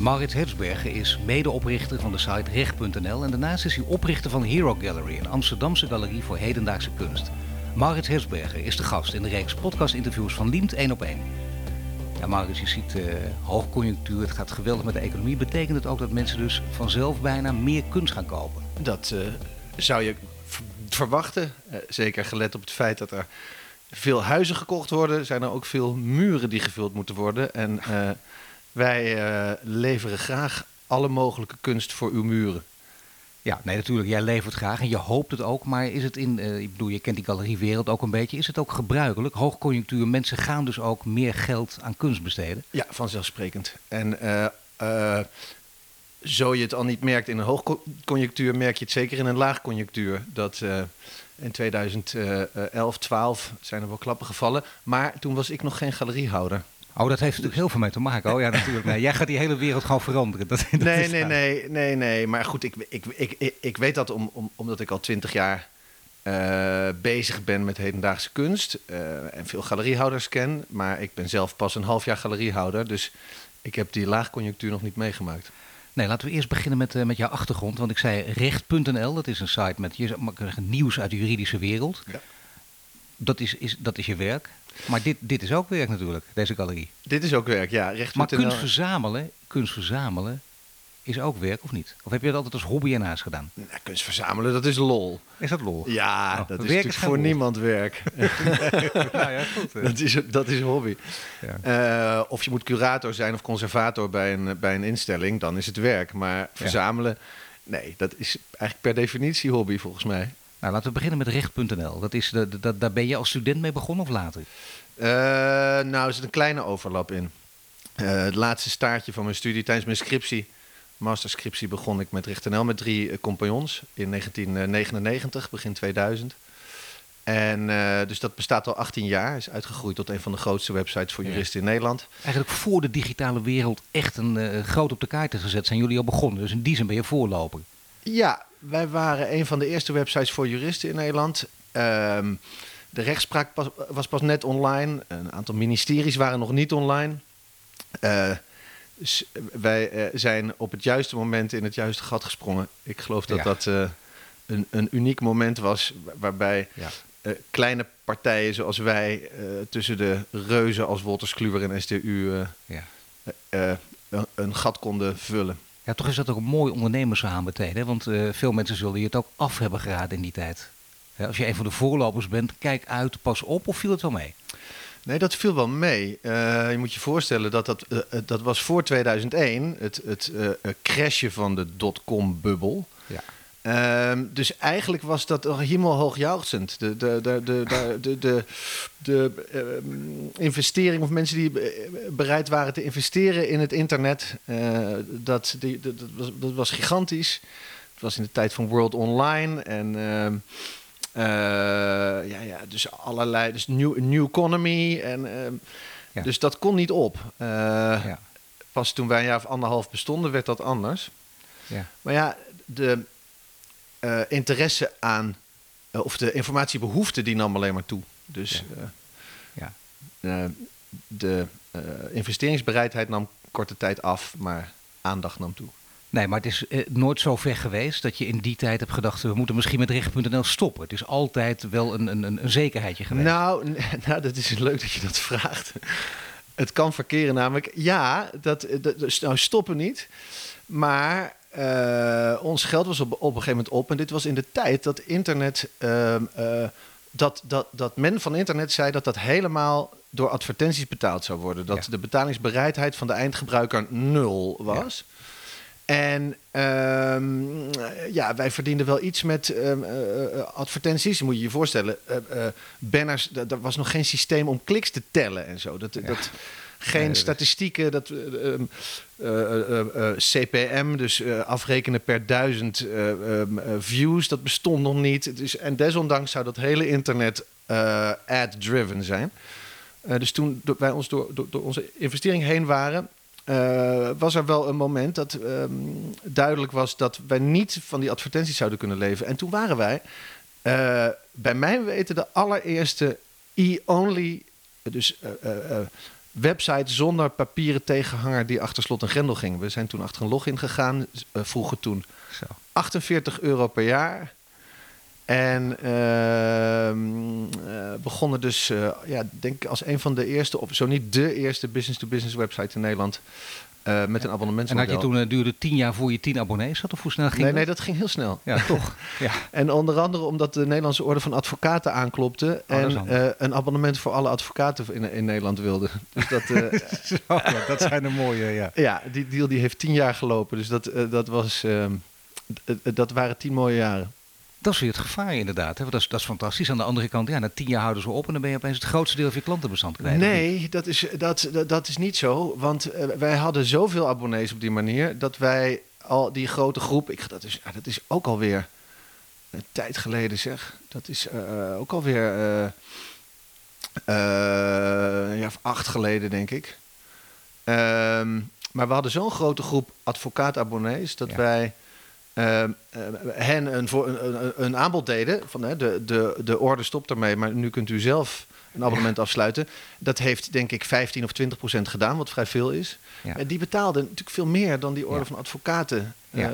Maurits Hertzberger is medeoprichter van de site recht.nl en daarnaast is hij oprichter van Hero Gallery, een Amsterdamse galerie voor hedendaagse kunst. Maurits Hertzberger is de gast in de reeks podcastinterviews van Liemt 1 op 1. Ja, Maurits, je ziet uh, hoogconjunctuur, het gaat geweldig met de economie. Betekent het ook dat mensen dus vanzelf bijna meer kunst gaan kopen? Dat uh, zou je verwachten. Uh, zeker gelet op het feit dat er veel huizen gekocht worden, zijn er ook veel muren die gevuld moeten worden. En wij leveren graag alle mogelijke kunst voor uw muren. Ja, nee, natuurlijk. Jij levert graag en je hoopt het ook. Maar is het in, uh, ik bedoel, je kent die galeriewereld ook een beetje. Is het ook gebruikelijk? Hoogconjunctuur, mensen gaan dus ook meer geld aan kunst besteden? Ja, vanzelfsprekend. En uh, uh, zo je het al niet merkt in een hoogconjunctuur, merk je het zeker in een laagconjunctuur. Dat in 2011, 12 zijn er wel klappen gevallen. Maar toen was ik nog geen galeriehouder. Oh, dat heeft natuurlijk heel veel mee te maken. Oh ja, natuurlijk. Nee, jij gaat die hele wereld gewoon veranderen. Dat, dat nee, nee, nee, nee, nee. Maar goed, ik, ik, ik, ik, weet dat om, om, omdat ik al twintig jaar uh, bezig ben met hedendaagse kunst. Uh, en veel galeriehouders ken. Maar ik ben zelf pas een half jaar galeriehouder. Dus ik heb die laagconjunctuur nog niet meegemaakt. Nee, laten we eerst beginnen met, uh, met jouw achtergrond. Want ik zei recht.nl, dat is een site met je, nieuws uit de juridische wereld. Ja. Dat, is, is, dat is je werk. Maar dit, dit is ook werk natuurlijk, deze galerie. Dit is ook werk, ja. Recht maar kunst verzamelen, kunst verzamelen is ook werk, of niet? Of heb je dat altijd als hobby ernaast gedaan? Nou, kunst verzamelen, dat is lol. Is dat lol? Ja, oh, dat is natuurlijk voor niemand werk. nou ja, goed. Dat is, dat is hobby. Ja. Uh, of je moet curator zijn of conservator bij een, bij een instelling, dan is het werk. Maar verzamelen, nee, dat is eigenlijk per definitie hobby volgens mij. Nou, laten we beginnen met recht.nl. Dat is de, de, daar ben je als student mee begonnen of later? Uh, nou, er zit een kleine overlap in. Uh, het laatste staartje van mijn studie tijdens mijn scriptie, masterscriptie, begon ik met recht.nl met drie uh, compagnons in 1999, begin 2000. En uh, dus dat bestaat al 18 jaar. Is uitgegroeid tot een van de grootste websites voor juristen in Nederland. Eigenlijk voor de digitale wereld echt een uh, groot op de kaart gezet zijn jullie al begonnen. Dus in die zin ben je voorloper. Ja, wij waren een van de eerste websites voor juristen in Nederland. Um, de rechtspraak pas, was pas net online. Een aantal ministeries waren nog niet online. Uh, wij uh, zijn op het juiste moment in het juiste gat gesprongen. Ik geloof dat ja. dat uh, een, een, uniek moment was waarbij ja. kleine partijen zoals wij tussen de reuzen als Wolters Kluwer en STU ja. een, een gat konden vullen. Ja, toch is dat ook een mooi ondernemersverhaal meteen. Hè? Want uh, veel mensen zullen je het ook af hebben geraden in die tijd. Ja, als je een van de voorlopers bent, kijk uit, pas op of viel het wel mee? Nee, dat viel wel mee. Uh, je moet je voorstellen dat dat, uh, dat was voor 2001, het, het crashen van de dotcom-bubbel. Ja. Um, dus eigenlijk was dat jauchzend. De, de, de, de, de, de, de uh, investering, of mensen die bereid waren te investeren in het internet, uh, dat, die, dat, was, dat was gigantisch. Het was in de tijd van World Online en uh, ja, ja, dus allerlei, dus new, new economy. En, ehm, ja. Dus dat kon niet op. Ja. Pas toen wij een jaar of anderhalf bestonden, werd dat anders. Ja. Maar ja, de uh, interesse aan, uh, of de informatiebehoefte, die nam alleen maar toe. Dus ja. Uh, de investeringsbereidheid nam korte tijd af, maar aandacht nam toe. Nee, maar het is nooit zo ver geweest dat je in die tijd hebt gedacht... we moeten misschien met recht.nl stoppen. Het is altijd wel een, een, een zekerheidje geweest. Nou, nou, dat is leuk dat je dat vraagt. Het kan verkeren namelijk. Ja, dat, dat, nou stoppen niet. Maar uh, ons geld was op, op een gegeven moment op. En dit was in de tijd dat internet. Uh, uh, dat, dat, dat men van internet zei dat dat helemaal door advertenties betaald zou worden. Dat ja. de betalingsbereidheid van de eindgebruiker nul was. Ja. En um, ja, wij verdienden wel iets met um, uh, advertenties. Moet je je voorstellen, uh, banners, er was nog geen systeem om kliks te tellen en zo. Dat, ja. dat, geen nee, statistieken. Dat, uh, uh, CPM, dus afrekenen per duizend um, views, dat bestond nog niet. Dus, en desondanks zou dat hele internet ad-driven zijn. dus toen wij ons door, door, door, onze investering heen waren, was er wel een moment dat um, duidelijk was dat wij niet van die advertenties zouden kunnen leven. En toen waren wij, bij mijn weten, de allereerste e-only, dus website zonder papieren tegenhanger die achter slot en grendel ging. We zijn toen achter een login gegaan, uh, vroegen toen Zo. 48 euro per jaar. En uh, begonnen dus, uh, ja, denk ik als een van de eerste, of zo niet de eerste business-to-business website in Nederland. Uh, met een abonnement. En had je toen uh, duurde tien jaar voor je tien abonnees had? Of hoe snel ging nee, dat? Nee, dat ging heel snel. Ja, toch. ja. En onder andere omdat de Nederlandse Orde van Advocaten aanklopte. Oh, en uh, een abonnement voor alle advocaten in, in Nederland wilde. Dus dat, Zo, ja, dat zijn de mooie, ja. ja, die deal die heeft tien jaar gelopen. Dus dat, dat, was, ehm, dat waren tien mooie jaren. Dat is weer het gevaar inderdaad. Hè? Dat, is, dat is fantastisch. Aan de andere kant, ja, na tien jaar houden ze op en dan ben je opeens het grootste deel van je klantenbestand kwijt. Nee, dat is, dat, dat, dat, is niet zo. Want uh, wij hadden zoveel abonnees op die manier dat wij al die grote groep, ik, dat, is, ja, dat is ook alweer een tijd geleden zeg. Dat is uh, ook alweer uh, ja, acht geleden denk ik. Um, maar we hadden zo'n grote groep advocaat-abonnees dat ja. wij uh, hen een, voor, een, een, aanbod deden van hè, de, de, de orde stopt ermee, maar nu kunt u zelf een abonnement ja. afsluiten. Dat heeft denk ik 15 of 20 procent gedaan, wat vrij veel is. Ja. En die betaalden natuurlijk veel meer dan die orde van advocaten uh,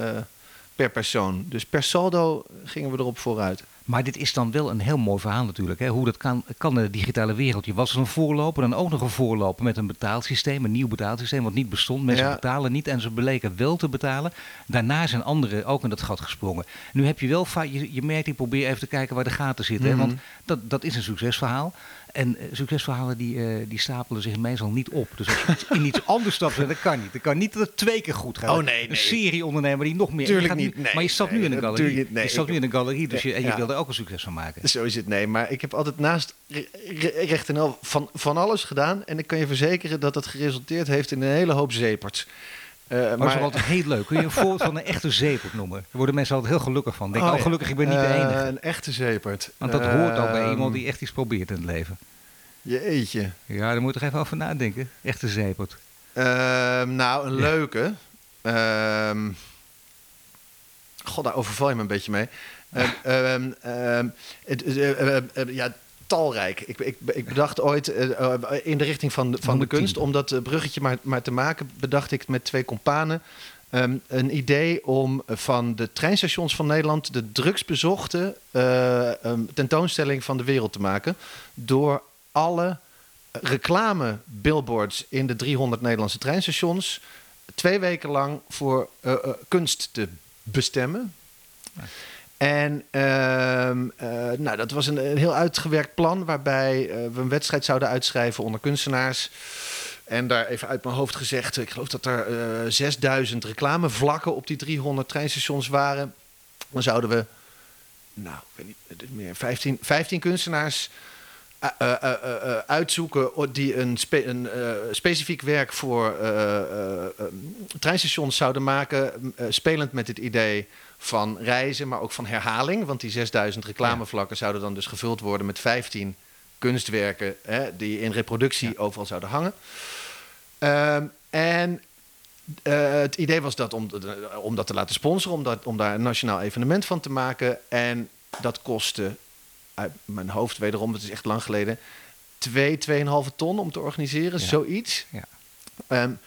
per persoon. Dus per saldo gingen we erop vooruit. Maar dit is dan wel een heel mooi verhaal natuurlijk. Hè? Hoe dat kan, kan in de digitale wereld. Je was een voorloper en ook nog een voorloper met een betaalsysteem. Een nieuw betaalsysteem wat niet bestond. Mensen ja. betalen niet en ze bleken wel te betalen. Daarna zijn anderen ook in dat gat gesprongen. Nu heb je wel vaak, je, je merkt, ik probeer even te kijken waar de gaten zitten. Mm -hmm. hè? Want dat, dat is een succesverhaal. En uh, succesverhalen die, uh, die stapelen zich meestal niet op. Dus als je iets, in iets anders stapt, dat kan niet. Dat kan niet dat het twee keer goed gaat. Oh, nee, een serie ondernemer die nog meer... Tuurlijk gaat niet. Nee, maar je stapt nee, nu in een galerie. Je, nee, je stapt nu in een galerie dus je, en je ja. wil er ook een succes van maken. Zo is het, nee. Maar ik heb altijd naast recht en al van, van alles gedaan. En ik kan je verzekeren dat het geresulteerd heeft in een hele hoop zeeperts. Uh, maar is altijd heel leuk. Kun je een voorbeeld van een echte zeepert noemen? Daar worden mensen altijd heel gelukkig van. Denk, oh, oh gelukkig, ik ben niet de enige. Uh, een echte zeepert. Want dat hoort ook bij iemand die echt iets probeert in het leven. Jeetje. Ja, daar moet je toch even over nadenken. Echte zeepert. Ehm, nou, een leuke. Um, God, daar overval je me een beetje mee. Um, ja, talrijk. Ik, ik, ik bedacht ooit uh, in de richting van, van de kunst, om dat bruggetje maar, maar te maken, bedacht ik met twee companen um, een idee om van de treinstations van Nederland de drugsbezochte uh, um, tentoonstelling van de wereld te maken. Door alle reclame billboards in de 300 Nederlandse treinstations twee weken lang voor uh, kunst te bestemmen. Ja. En uh, uh, nou, dat was een, een, heel uitgewerkt plan waarbij uh, we een wedstrijd zouden uitschrijven onder kunstenaars. En daar even uit mijn hoofd gezegd, ik geloof dat er 6000 reclamevlakken op die 300 treinstations waren. Dan zouden we, nou, ik weet niet, meer 15, 15 kunstenaars uitzoeken die een, een specifiek werk voor treinstations zouden maken, spelend met het idee van reizen, maar ook van herhaling. Want die 6000 reclamevlakken zouden dan dus gevuld worden met 15 kunstwerken hè, die in reproductie ja. overal zouden hangen. Um, en het idee was dat om, om dat te laten sponsoren, om, dat, om daar een nationaal evenement van te maken. En dat kostte uit mijn hoofd wederom, het is echt lang geleden, 2, 2,5 ton om te organiseren, ja. zoiets. Ja. Um,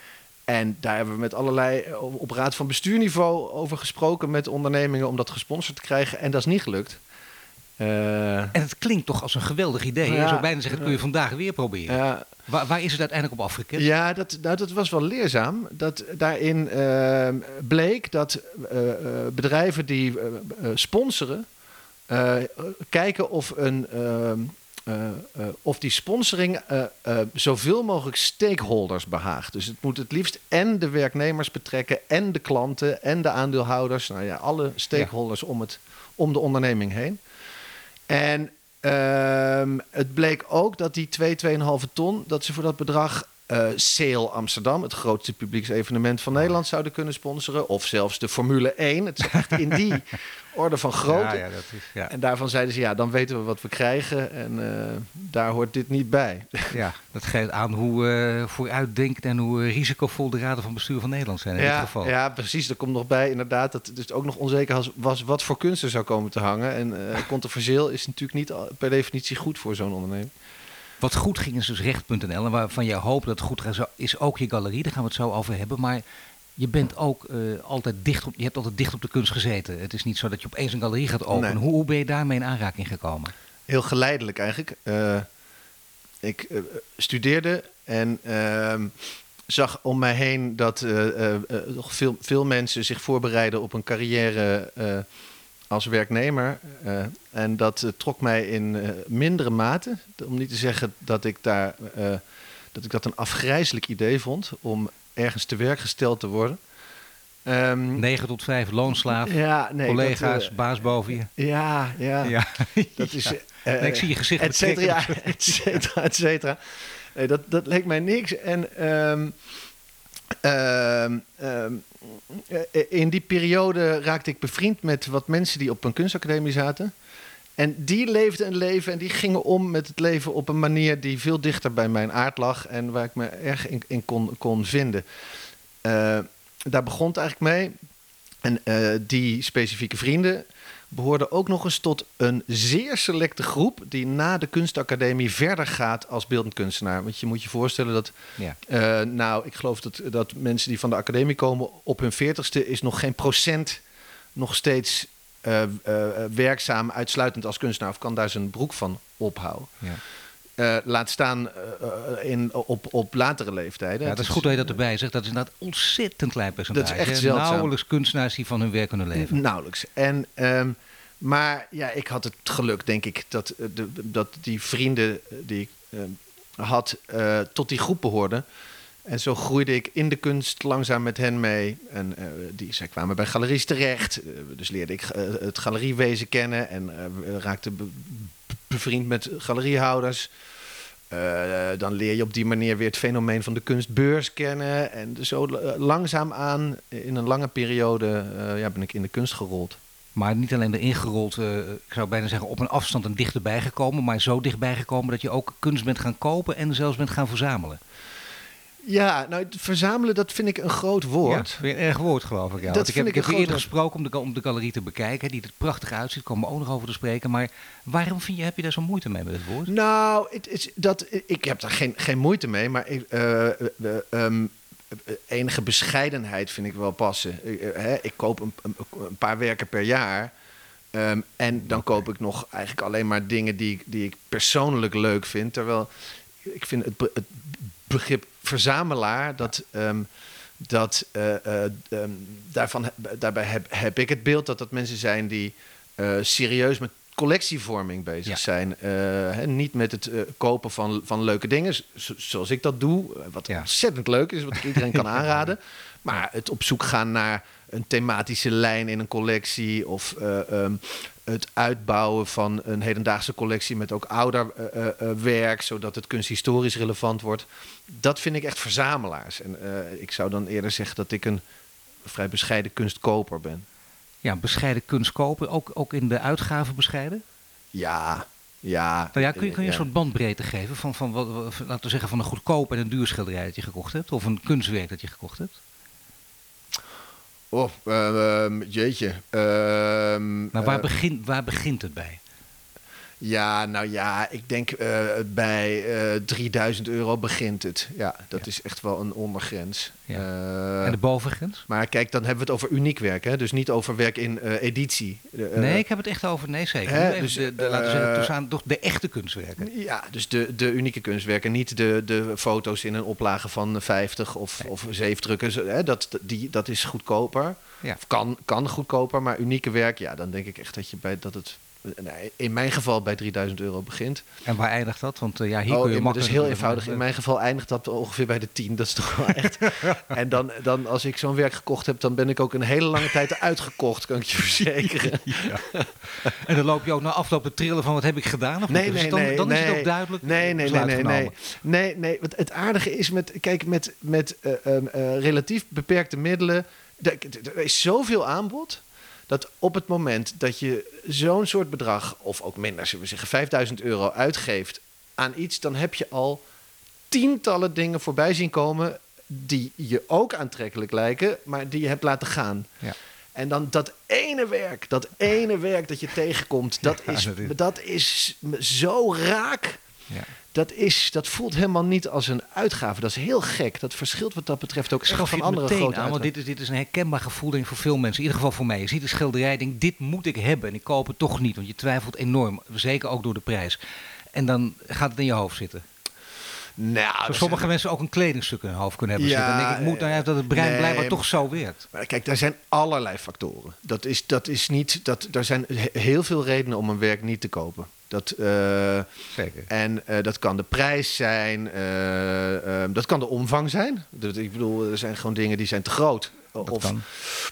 en daar hebben we met allerlei op raad van bestuurniveau over gesproken met ondernemingen om dat gesponsord te krijgen. En dat is niet gelukt. Uh, en het klinkt toch als een geweldig idee. Ja, je zou bijna zeggen, dat kun je vandaag weer proberen. Ja, waar, waar, is het uiteindelijk op afgekend? Ja, dat, nou, dat was wel leerzaam. Dat daarin uh, bleek dat uh, bedrijven die sponsoren, kijken of een. Uh, uh, of die sponsoring uh, zoveel mogelijk stakeholders behaagt. Dus het moet het liefst en de werknemers betrekken, en de klanten, en de aandeelhouders. Nou ja, alle stakeholders ja. om, het, om de onderneming heen. En ehm, het bleek ook dat die 2, 2,5 ton, dat ze voor dat bedrag Sale Amsterdam, het grootste publieksevenement van Nederland, zouden kunnen sponsoren. Of zelfs de Formule 1. Het is echt in die orde van grootte. Ja, ja, dat is, ja. En daarvan zeiden ze, ja, dan weten we wat we krijgen. En uh, daar hoort dit niet bij. Ja, dat geeft aan hoe uh, vooruitdenkend en hoe risicovol de raden van bestuur van Nederland zijn in ja, dit geval. Ja, precies. Er komt nog bij inderdaad dat het dus ook nog onzeker was wat voor kunst er zou komen te hangen. En uh, controversieel is natuurlijk niet per definitie goed voor zo'n onderneming. Wat goed ging is dus recht.nl. En waarvan jij hoopt dat het goed gaat, is ook je galerie. Daar gaan we het zo over hebben. Maar je bent ook eh, altijd dicht op, je hebt altijd dicht op de kunst gezeten. Het is niet zo dat je opeens een galerie gaat openen. Nee. Hoe, hoe ben je daarmee in aanraking gekomen? Heel geleidelijk eigenlijk. Eh, ik eh, studeerde en ehm, zag om mij heen dat veel, veel mensen zich voorbereiden op een carrière als werknemer. Eh, en dat eh, trok mij in eh, mindere mate. Om niet te zeggen dat ik, daar, dat ik dat een afgrijzelijk idee vond om ergens te werk gesteld te worden. Ehm, 9 tot 5, loonslaaf, ja, nee, collega's, dat, baas boven je. ja, ja, Ja, dat is. Ja. Nee, ik zie je gezicht et cetera, et cetera, et cetera. Nee, dat, dat leek mij niks. En ehm, ehm, ehm, eh, in die periode raakte ik bevriend met wat mensen die op een kunstacademie zaten. En die leefden een leven en die gingen om met het leven op een manier die veel dichter bij mijn aard lag en waar ik me erg in, kon, kon vinden. Eh, daar begon het eigenlijk mee. En eh, die specifieke vrienden behoorden ook nog eens tot een zeer selecte groep die na de kunstacademie verder gaat als beeldend kunstenaar. Want je moet je voorstellen dat, Ja. eh, nou, ik geloof dat, dat mensen die van de academie komen op hun veertigste is nog geen procent nog steeds eh, eh, werkzaam uitsluitend als kunstenaar of kan daar zijn broek van ophouden. Ja. Eh, laat staan eh, eh, in, op, op latere leeftijden. Ja, dat is goed dat je dat erbij zegt. Dat is inderdaad ontzettend klein percentage. Dat is echt zeldzaam. Nauwelijks kunstenaars die van hun werk kunnen leven. Nauwelijks. En, ehm, maar ja, ik had het geluk, denk ik, dat, de, dat die vrienden die ik ehm, had tot die groep behoorden. En zo groeide ik in de kunst langzaam met hen mee. En die, zij kwamen bij galeries terecht. Dus leerde ik het galeriewezen kennen en raakte bevriend met galeriehouders. Eh, dan leer je op die manier weer het fenomeen van de kunstbeurs kennen. En zo eh, langzaam aan, in een lange periode, eh, ja, ben ik in de kunst gerold. Maar niet alleen erin gerold, eh, ik zou bijna zeggen op een afstand en dichterbij gekomen. Maar zo dichtbij gekomen dat je ook kunst bent gaan kopen en zelfs bent gaan verzamelen. Ja, nou, het verzamelen, dat vind ik een groot woord. Ja, weer een erg woord geloof ik. Ja. Dat Want ik heb, ik heb eerder gesproken om de, om de galerie te bekijken, die er prachtig uitziet. Komen we ook nog over te spreken. Maar waarom vind je, heb je daar zo moeite mee met het woord? Nou, het is dat, ik heb daar geen, geen moeite mee, maar ik, eh, eh, eh, ehm, eh, enige bescheidenheid vind ik wel passen. Ik, hè, ik koop een, een, een paar werken per jaar. ehm, en dan koop ik nog eigenlijk alleen maar dingen die, ik- die ik persoonlijk leuk vind. Terwijl ik vind het, het begrip verzamelaar, dat, ehm, dat, eh, eh, ehm, daarvan, daarbij heb, heb ik het beeld dat dat mensen zijn die eh, serieus met collectievorming bezig Ja. zijn. Hè, niet met het kopen van, van leuke dingen, zo- zoals ik dat doe. Wat Ja. ontzettend leuk is, wat iedereen kan aanraden. Maar het op zoek gaan naar een thematische lijn in een collectie... of eh, ehm, het uitbouwen van een hedendaagse collectie... met ook ouder eh, werk, zodat het kunsthistorisch relevant wordt. Dat vind ik echt verzamelaars. En ik zou dan eerder zeggen dat ik een vrij bescheiden kunstkoper ben. Ja, bescheiden kunst kopen, ook, ook in de uitgaven bescheiden. Ja, ja. Nou ja, kun je, kun je ja. een soort bandbreedte geven van, van wat- laten we zeggen, van een goedkoop en een duur schilderij dat je gekocht hebt? Of een kunstwerk dat je gekocht hebt? Oh, ehm, jeetje. Ehm, Maar waar, eh, begint, waar begint het bij? Ja, nou ja, ik denk eh, bij eh 3000 euro begint het. Ja, dat Ja. is echt wel een ondergrens. Ja. Eh, en de bovengrens? Maar kijk, dan hebben we het over uniek werk, hè? dus niet over werk in editie. Nee, ik heb het echt over, nee zeker. hè, dus, de, de- laten we zeggen, tussen aan, toch de echte kunstwerken. Ja, dus de, de unieke kunstwerken, niet de, de foto's in een oplage van 50 of, Nee. of zeefdrukken. Zo, Hè? Dat, die, dat is goedkoper. Ja. Of kan, kan goedkoper, maar unieke werk, ja, dan denk ik echt dat je bij dat het. Nee, in mijn geval bij 3000 euro begint. En waar eindigt dat? Want eh, ja, hier Oh, kun je makkelijk... dat is heel eenvoudig. In mijn geval eindigt dat ongeveer bij de 10. Dat is toch wel echt. en dan, dan, als ik zo'n werk gekocht heb, dan ben ik ook een hele lange tijd uitgekocht, kan ik je verzekeren. En dan loop je ook na afloop te trillen van wat heb ik gedaan? Of Nee, niet? Dus nee, dan, nee. dan is het ook duidelijk Nee, nee, nee, nee, nee. Nee, nee. Want het aardige is met, kijk, met, met eh, ehm, eh, relatief beperkte middelen. Er is zoveel aanbod. Dat op het moment dat je zo'n soort bedrag, of ook minder, zullen we zeggen, 5000 euro uitgeeft aan iets, dan heb je al tientallen dingen voorbij zien komen die je ook aantrekkelijk lijken, maar die je hebt laten gaan. Ja. En dan dat ene werk, dat ene werk dat je tegenkomt, dat, Ja, is, dat is- dat is zo raak. Dat, is, dat voelt helemaal niet als een uitgave. Dat is heel gek. Dat verschilt wat dat betreft ook echt van andere grote aan, want dit is, dit is een herkenbaar gevoel denk ik, voor veel mensen. In ieder geval voor mij. Je ziet een schilderij denk dit moet ik hebben. En ik koop het toch niet, want je twijfelt enorm. Zeker ook door de prijs. En dan gaat het in je hoofd zitten. Nou, sommige mensen ook een kledingstuk in hun hoofd kunnen hebben Ja, zitten. Dan denk ik, moet nou ja, dat het brein nee, blijkbaar toch zo werkt. Maar kijk, daar zijn allerlei factoren. Dat is, dat is niet, dat, er zijn he- heel veel redenen om een werk niet te kopen. Dat, eh, Zeker. en eh, dat kan de prijs zijn, eh, eh, dat kan de omvang zijn. Dat, ik bedoel, er zijn gewoon dingen die zijn te groot. Dat of kan.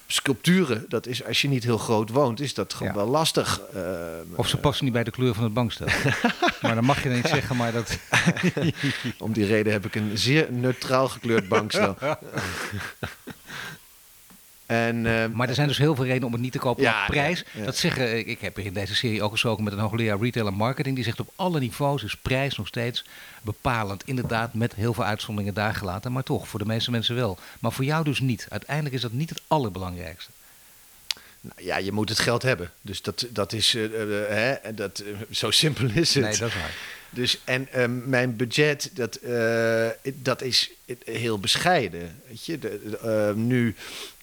sculpturen, dat is als je niet heel groot woont, is dat gewoon Ja. wel lastig. Of ze passen niet bij de kleur van het bankstel. maar dan mag je niet zeggen, maar dat... om die reden heb ik een zeer neutraal gekleurd bankstel. en, eh, Maar er zijn dus heel veel redenen om het niet te kopen. Ja, maar prijs, ja, ja. dat zeggen... Ik, ik heb in deze serie ook gesproken met een hoogleraar retail en marketing. Die zegt op alle niveaus is prijs nog steeds bepalend. Inderdaad, met heel veel uitzonderingen daar gelaten. Maar toch, voor de meeste mensen wel. Maar voor jou dus niet. Uiteindelijk is dat niet het allerbelangrijkste. Nou ja, je moet het geld hebben. Dus dat, dat is, eh, eh, hè, en dat, eh, zo simpel is het. Nee, dat is waar. Dus, en ehm, mijn budget, dat, eh, dat is heel bescheiden. Weet je? De, de, eh, nu, eh,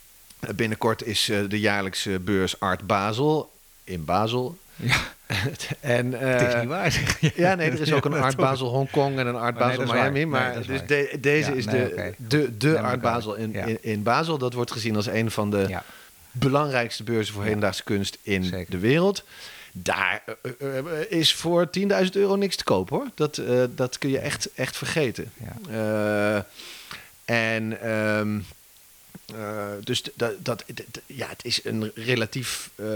binnenkort is eh, de jaarlijkse beurs Art Basel in Basel. Ja, en, eh, het is niet waar. zeg. Ja, nee, er is ook een Art. Basel Hongkong en een Art Oh, nee, Basel. Miami. Nee, Maar is dus de- deze Ja, is nee, de, de, de Art. Basel in, Ja. in, in Basel. Dat wordt gezien als een van de Ja, belangrijkste beurzen voor hedendaagse kunst in Zeker. de wereld. Daar eh, is voor 10.000 euro niks te kopen hoor. Dat, dat kun je echt, echt vergeten. ja. En ehm, eh, dus dat, dat, ja, het is een relatief eh,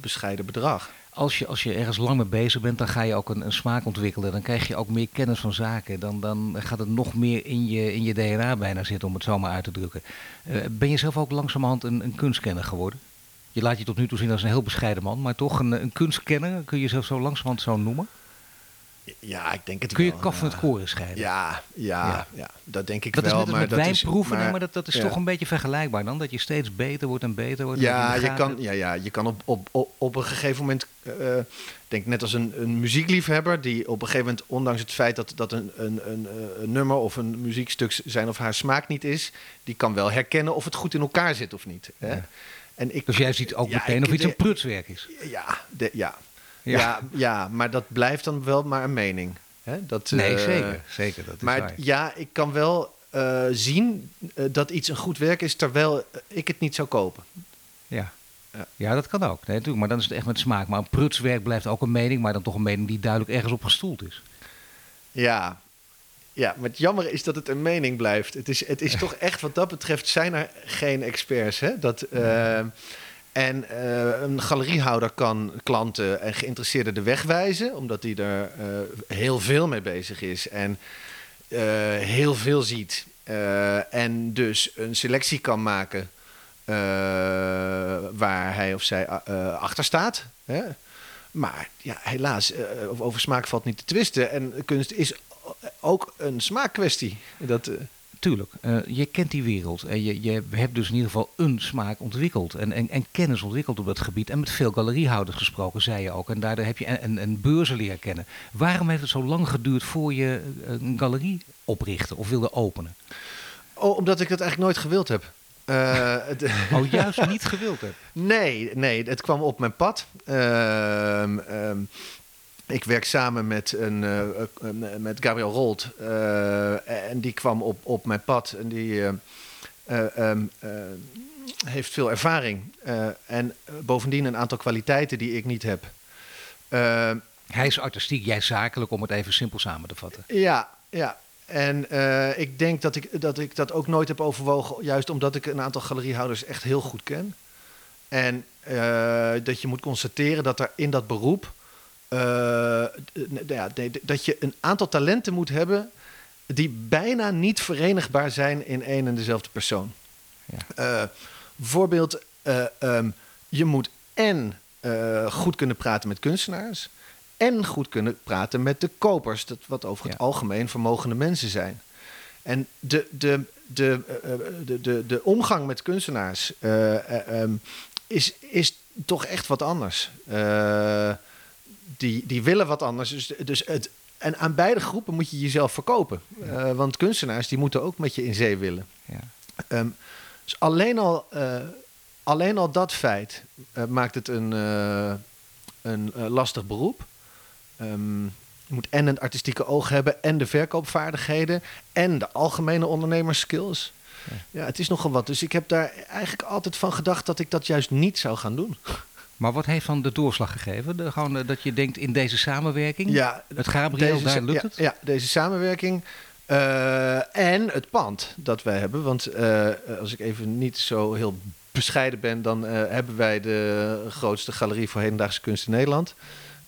bescheiden bedrag. Als je, als je ergens lang mee bezig bent, dan ga je ook een, een smaak ontwikkelen. Dan krijg je ook meer kennis van zaken. Dan, dan gaat het nog meer in je, in je DNA bijna zitten, om het zo maar uit te drukken. Eh, ben je zelf ook langzamerhand een, een kunstkenner geworden? Je laat je tot nu toe zien als een heel bescheiden man, maar toch een, een kunstkenner, kun je jezelf zo langzamerhand zo noemen? Ja, ik denk het Kun je wel. kaf van ja. het koren scheiden? Ja, ja, Ja. ja, dat denk ik dat is wel. net als maar met dat wijn is, maar- maar dat, dat is ja. toch een beetje vergelijkbaar dan? Dat je steeds beter wordt en beter wordt. Ja, je kan, ja, ja, je kan op, op, op, op een gegeven moment, eh, denk net als een, een muziekliefhebber, die op een gegeven moment, ondanks het feit dat, dat een, een, een, een nummer of een muziekstuk zijn of haar smaak niet is, die kan wel herkennen of het goed in elkaar zit of niet. Hè? En ik, Dus jij ziet ook meteen of iets een prutswerk is. Ja, de, ja. Ja. Ja. Ja, maar dat blijft dan wel maar een mening. Hè? Dat, Nee, eh, zeker. Zeker, dat is Maar waar. ja, ik kan wel eh, zien eh, dat iets een goed werk is, terwijl ik het niet zou kopen. Ja. Ja. Ja, dat kan ook. Nee, natuurlijk. Maar dan is het echt met smaak. Maar een prutswerk blijft ook een mening, maar dan toch een mening die duidelijk ergens op gestoeld is. Ja. Ja, maar het jammer is dat het een mening blijft. Het is, het is toch echt, wat dat betreft, zijn er geen experts. Hè? Dat, en eh, een galeriehouder kan klanten en geïnteresseerden de weg wijzen, omdat hij er eh, heel veel mee bezig is en eh, heel veel ziet. En dus een selectie kan maken waar hij of zij achter staat. Hè? Maar ja, helaas, over smaak valt niet te twisten. En kunst is ook een smaakkwestie. Dat, Tuurlijk, eh, je kent die wereld en je, je hebt dus in ieder geval een smaak ontwikkeld en, en, en kennis ontwikkeld op dat gebied. En met veel galeriehouders gesproken, zei je ook. En daardoor heb je een, een, beurzen leren kennen. Waarom heeft het zo lang geduurd voor je eh, een galerie oprichtte of wilde openen? oh, omdat ik dat eigenlijk nooit gewild heb. Eh, Oh, juist niet gewild hebt. nee, nee, het kwam op mijn pad. Ehm, ik werk samen met, een, eh, eh, met Gabriel Rolt. eh, en die kwam op, op mijn pad. En die eh, eh, ehm, eh, heeft veel ervaring. En bovendien een aantal kwaliteiten die ik niet heb. Hij is artistiek, jij zakelijk, om het even simpel samen te vatten. Ja, ja. En ik denk dat ik, dat ik dat ook nooit heb overwogen, juist omdat ik een aantal galeriehouders echt heel goed ken. En dat je moet constateren dat er in dat beroep, ja, nee, d- dat je een aantal talenten moet hebben die bijna niet verenigbaar zijn in één en dezelfde persoon. Ja. Eh, bijvoorbeeld, eh, ehm, je moet en eh, goed kunnen praten met kunstenaars en goed kunnen praten met de kopers, dat wat over het Ja. algemeen vermogende mensen zijn. En de, de, de, eh, eh, de, de, de omgang met kunstenaars eh, eh, ehm, is, is toch echt wat anders. Eh, die, die willen wat anders. Dus, dus het, en aan beide groepen moet je jezelf verkopen. Uh, want kunstenaars die moeten ook met je in zee willen. Ja. Um, dus alleen al, uh, alleen al dat feit uh, maakt het een, een lastig beroep. Um, je moet en een artistieke oog hebben en de verkoopvaardigheden en de algemene ondernemerskills. Ja. ja, het is nogal wat. Dus ik heb daar eigenlijk altijd van gedacht dat ik dat juist niet zou gaan doen. Maar wat heeft dan de doorslag gegeven? De, gewoon eh, dat je denkt in deze samenwerking, ja, het Gabriel, daar lukt ja, het? Ja, deze samenwerking uh, en het pand dat wij hebben. Want uh, als ik even niet zo heel bescheiden ben, dan hebben wij de grootste galerie voor hedendaagse kunst in Nederland.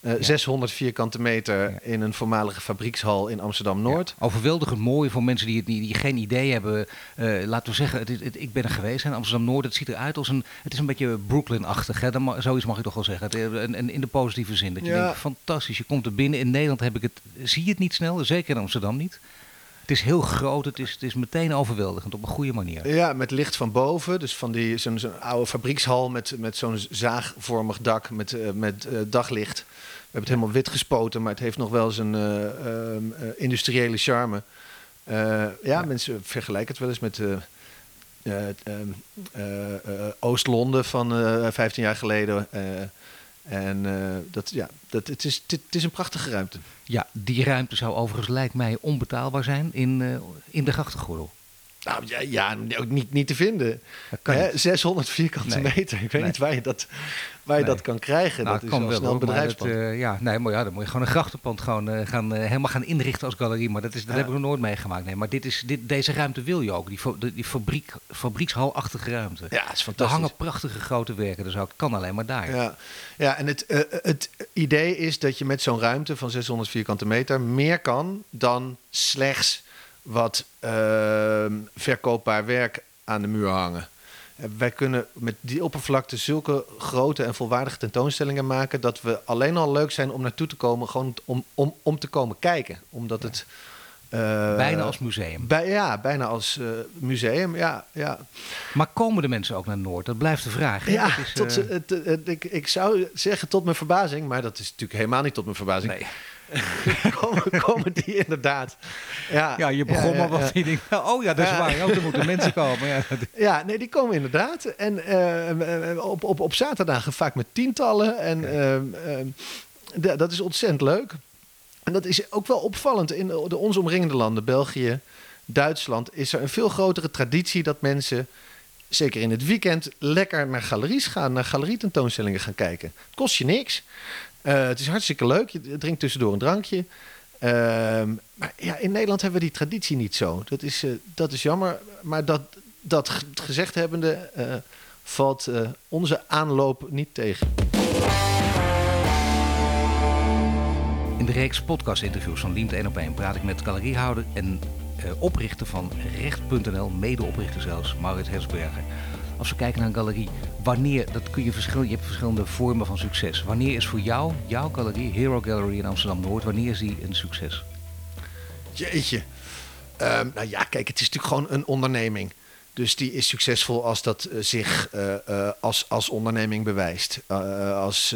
Uh, ja. 600 vierkante meter ja. in een voormalige fabriekshal in Amsterdam-Noord. Ja. Overweldigend mooi voor mensen die, het, die, die geen idee hebben. Uh, laten we zeggen, het, het, ik ben er geweest in Amsterdam-Noord. Het ziet eruit als een... Het is een beetje Brooklyn-achtig. Zoiets mag ik toch wel zeggen. En, en in de positieve zin. Dat je denkt, fantastisch. Je komt er binnen. In Nederland heb ik het, zie je het niet snel. Zeker in Amsterdam niet. Het is heel groot, het is, het is meteen overweldigend op een goede manier. Ja, met licht van boven. Dus van die, zo'n zo'n oude fabriekshal met, met zo'n zaagvormig dak met, uh, met uh, daglicht. We hebben het helemaal wit gespoten, maar het heeft nog wel zijn uh, uh, industriële charme. Ja, ja, mensen vergelijken het wel eens met Oost-Londen van 15 jaar geleden. En dat, ja, dat, het, is, het, is een prachtige ruimte. Ja, die ruimte zou overigens, lijkt mij, onbetaalbaar zijn in, in de grachtengordel. Nou ja, ja ook niet, niet te vinden. Hè? 600 vierkante nee. meter. Ik weet nee. niet waar je dat, waar je nee. dat kan krijgen. Nou, dat is wel snel een bedrijfspand. uh, ja, nee, maar ja, dan moet je gewoon een grachtenpand gewoon, uh, gaan, uh, helemaal gaan inrichten als galerie. Maar dat, is, dat ja. heb ik nog nooit meegemaakt. Nee, maar dit is, dit, deze ruimte wil je ook. Die, die fabriek, fabriekshalachtige ruimte. Ja, het is fantastisch. Er hangen prachtige grote werken, dus ook kan alleen maar daar. Ja, ja en het, het idee is dat je met zo'n ruimte van 600 vierkante meter meer kan dan slechts wat uh, verkoopbaar werk aan de muur hangen. Wij kunnen met die oppervlakte zulke grote en volwaardige tentoonstellingen maken dat we alleen al leuk zijn om naartoe te komen, gewoon om, om, om te komen kijken. Omdat het. Uh, bijna als museum. Bij, ja, bijna als uh, museum, ja, ja. Maar komen de mensen ook naar Noord? Dat blijft de vraag. Ja, is, tot, uh... ik, ik zou zeggen tot mijn verbazing, maar dat is natuurlijk helemaal niet tot mijn verbazing. Nee. komen, komen die inderdaad. Ja, ja je begon ja, maar wat. Ja. Denkt, oh ja, dat is waar. Oh, er moeten mensen komen. Ja, ja nee, die komen inderdaad. En uh, op, op, op zaterdagen vaak met tientallen. En okay. uh, dat is ontzettend leuk. En dat is ook wel opvallend. In de, ons omringende landen, België, Duitsland, is er een veel grotere traditie dat mensen zeker in het weekend, lekker naar galeries gaan, naar galerietentoonstellingen gaan kijken. Het kost je niks. Uh, het is hartstikke leuk. Je drinkt tussendoor een drankje. Uh, maar ja, in Nederland hebben we die traditie niet zo. Dat is, uh, dat is jammer. Maar dat, dat gezegd hebbende valt onze aanloop niet tegen. In de reeks podcast-interviews van Liemt 1 op 1 praat ik met galeriehouder en oprichter van Recht.nl, medeoprichter zelfs, Maurits Hersberger als we kijken naar een galerie, wanneer, dat kun je verschillen, je hebt verschillende vormen van succes. Wanneer is voor jou, jouw galerie, Hero Gallery in Amsterdam-Noord, wanneer is die een succes? Jeetje. Um, nou ja, kijk, het is natuurlijk gewoon een onderneming. Dus die is succesvol als dat uh, zich uh, als, als onderneming bewijst. als,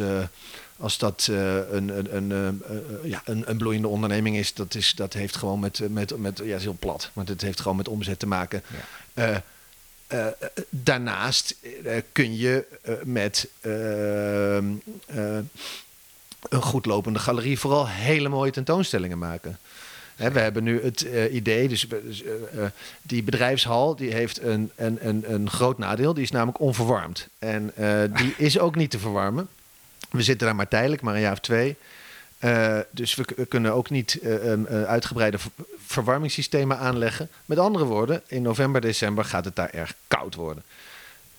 als dat een, een, een, ja, een, een bloeiende onderneming is, dat, is, dat heeft gewoon met, met, met ja, is heel plat, maar het heeft gewoon met omzet te maken. Ja. Uh, daarnaast uh, kun je uh, met een goed lopende galerie vooral hele mooie tentoonstellingen maken. Hè, we hebben nu het idee, dus, dus die bedrijfshal die heeft een, een, een, een groot nadeel, die is namelijk onverwarmd. En die is ook niet te verwarmen. We zitten daar maar tijdelijk, maar een jaar of twee. Uh, dus we, we, kunnen ook niet uh, um, uh, uitgebreide ver verwarmingssystemen aanleggen. Met andere woorden, in november, december gaat het daar erg koud worden.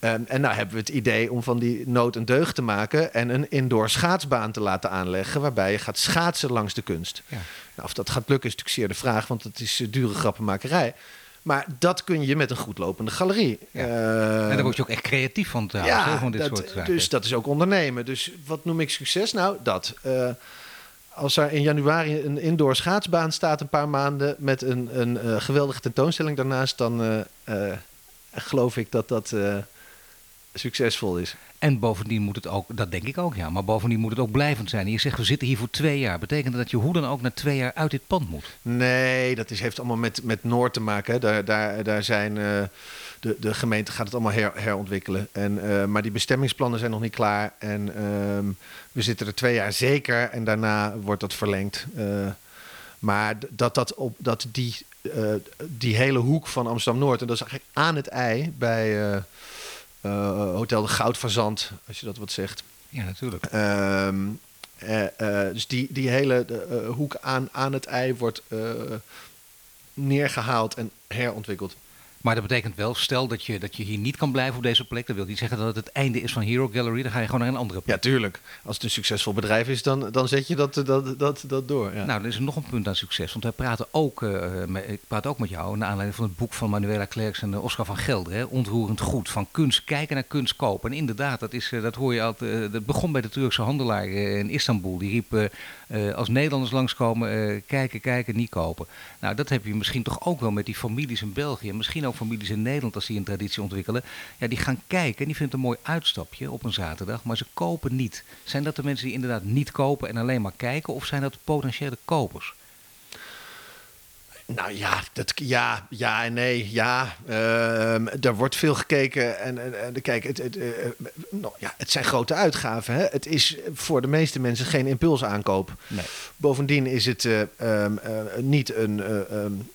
Um, en nou hebben we het idee om van die nood een deugd te maken en een indoor schaatsbaan te laten aanleggen, waarbij je gaat schaatsen langs de kunst. Ja. Nou, of dat gaat lukken is natuurlijk zeer de vraag, want het is dure grappenmakerij. Maar dat kun je met een goed lopende galerie. Ja. en daar word je ook echt creatief van trouwens, ja, van dit dat, soort zaken. Dus dat is ook ondernemen. Dus wat noem ik succes? Nou, dat als er in januari een indoor schaatsbaan staat, een paar maanden met een, een uh, geweldige tentoonstelling daarnaast, dan geloof ik dat dat succesvol is. En bovendien moet het ook, dat denk ik ook ja, maar bovendien moet het ook blijvend zijn. Je zegt we zitten hier voor twee jaar. Betekent dat dat je hoe dan ook na twee jaar uit dit pand moet? Nee, dat is, heeft allemaal met, met Noord te maken. Daar, daar, daar zijn, uh, de, de gemeente gaat het allemaal her, herontwikkelen. En, uh, maar die bestemmingsplannen zijn nog niet klaar. En uh, we zitten er twee jaar zeker en daarna wordt dat verlengd. Uh, maar dat, dat, op, dat die, die hele hoek van Amsterdam-Noord... en dat is eigenlijk aan het ei bij Hotel de Goudfazant, als je dat wat zegt. Ja, natuurlijk. Ehm, uh, uh, dus die, die hele de, hoek aan, aan het ei wordt neergehaald en herontwikkeld. Maar dat betekent wel, stel dat je, dat je hier niet kan blijven op deze plek. Dat wil niet zeggen dat het het einde is van Hero Gallery. Dan ga je gewoon naar een andere plek. Ja, tuurlijk. Als het een succesvol bedrijf is, dan, dan zet je dat, dat, dat, dat door. Ja. Nou, er is nog een punt aan succes. Want wij praten ook, uh, met, ik praat ook met jou naar aanleiding van het boek van Manuela Klerks en Oscar van Gelder. Hè, Ontroerend goed. Van kunst kijken naar kunst kopen. En inderdaad, dat, is, dat hoor je altijd. dat begon bij de Turkse handelaar in Istanbul. Die riep uh, als Nederlanders langskomen, uh, kijken, kijken, niet kopen. Nou, dat heb je misschien toch ook wel met die families in België. Misschien ook families in Nederland als die een traditie ontwikkelen. Ja, die gaan kijken en die vinden een mooi uitstapje op een zaterdag, maar ze kopen niet. Zijn dat de mensen die inderdaad niet kopen en alleen maar kijken, of zijn dat potentiële kopers? Nou ja, dat, ja, ja en nee. Ja, uh, er wordt veel gekeken. En, en, en kijk, het, het, uh, nou, ja, het zijn grote uitgaven. Hè? Het is voor de meeste mensen geen impulsaankoop. Nee. Bovendien is het uh, um, niet een um,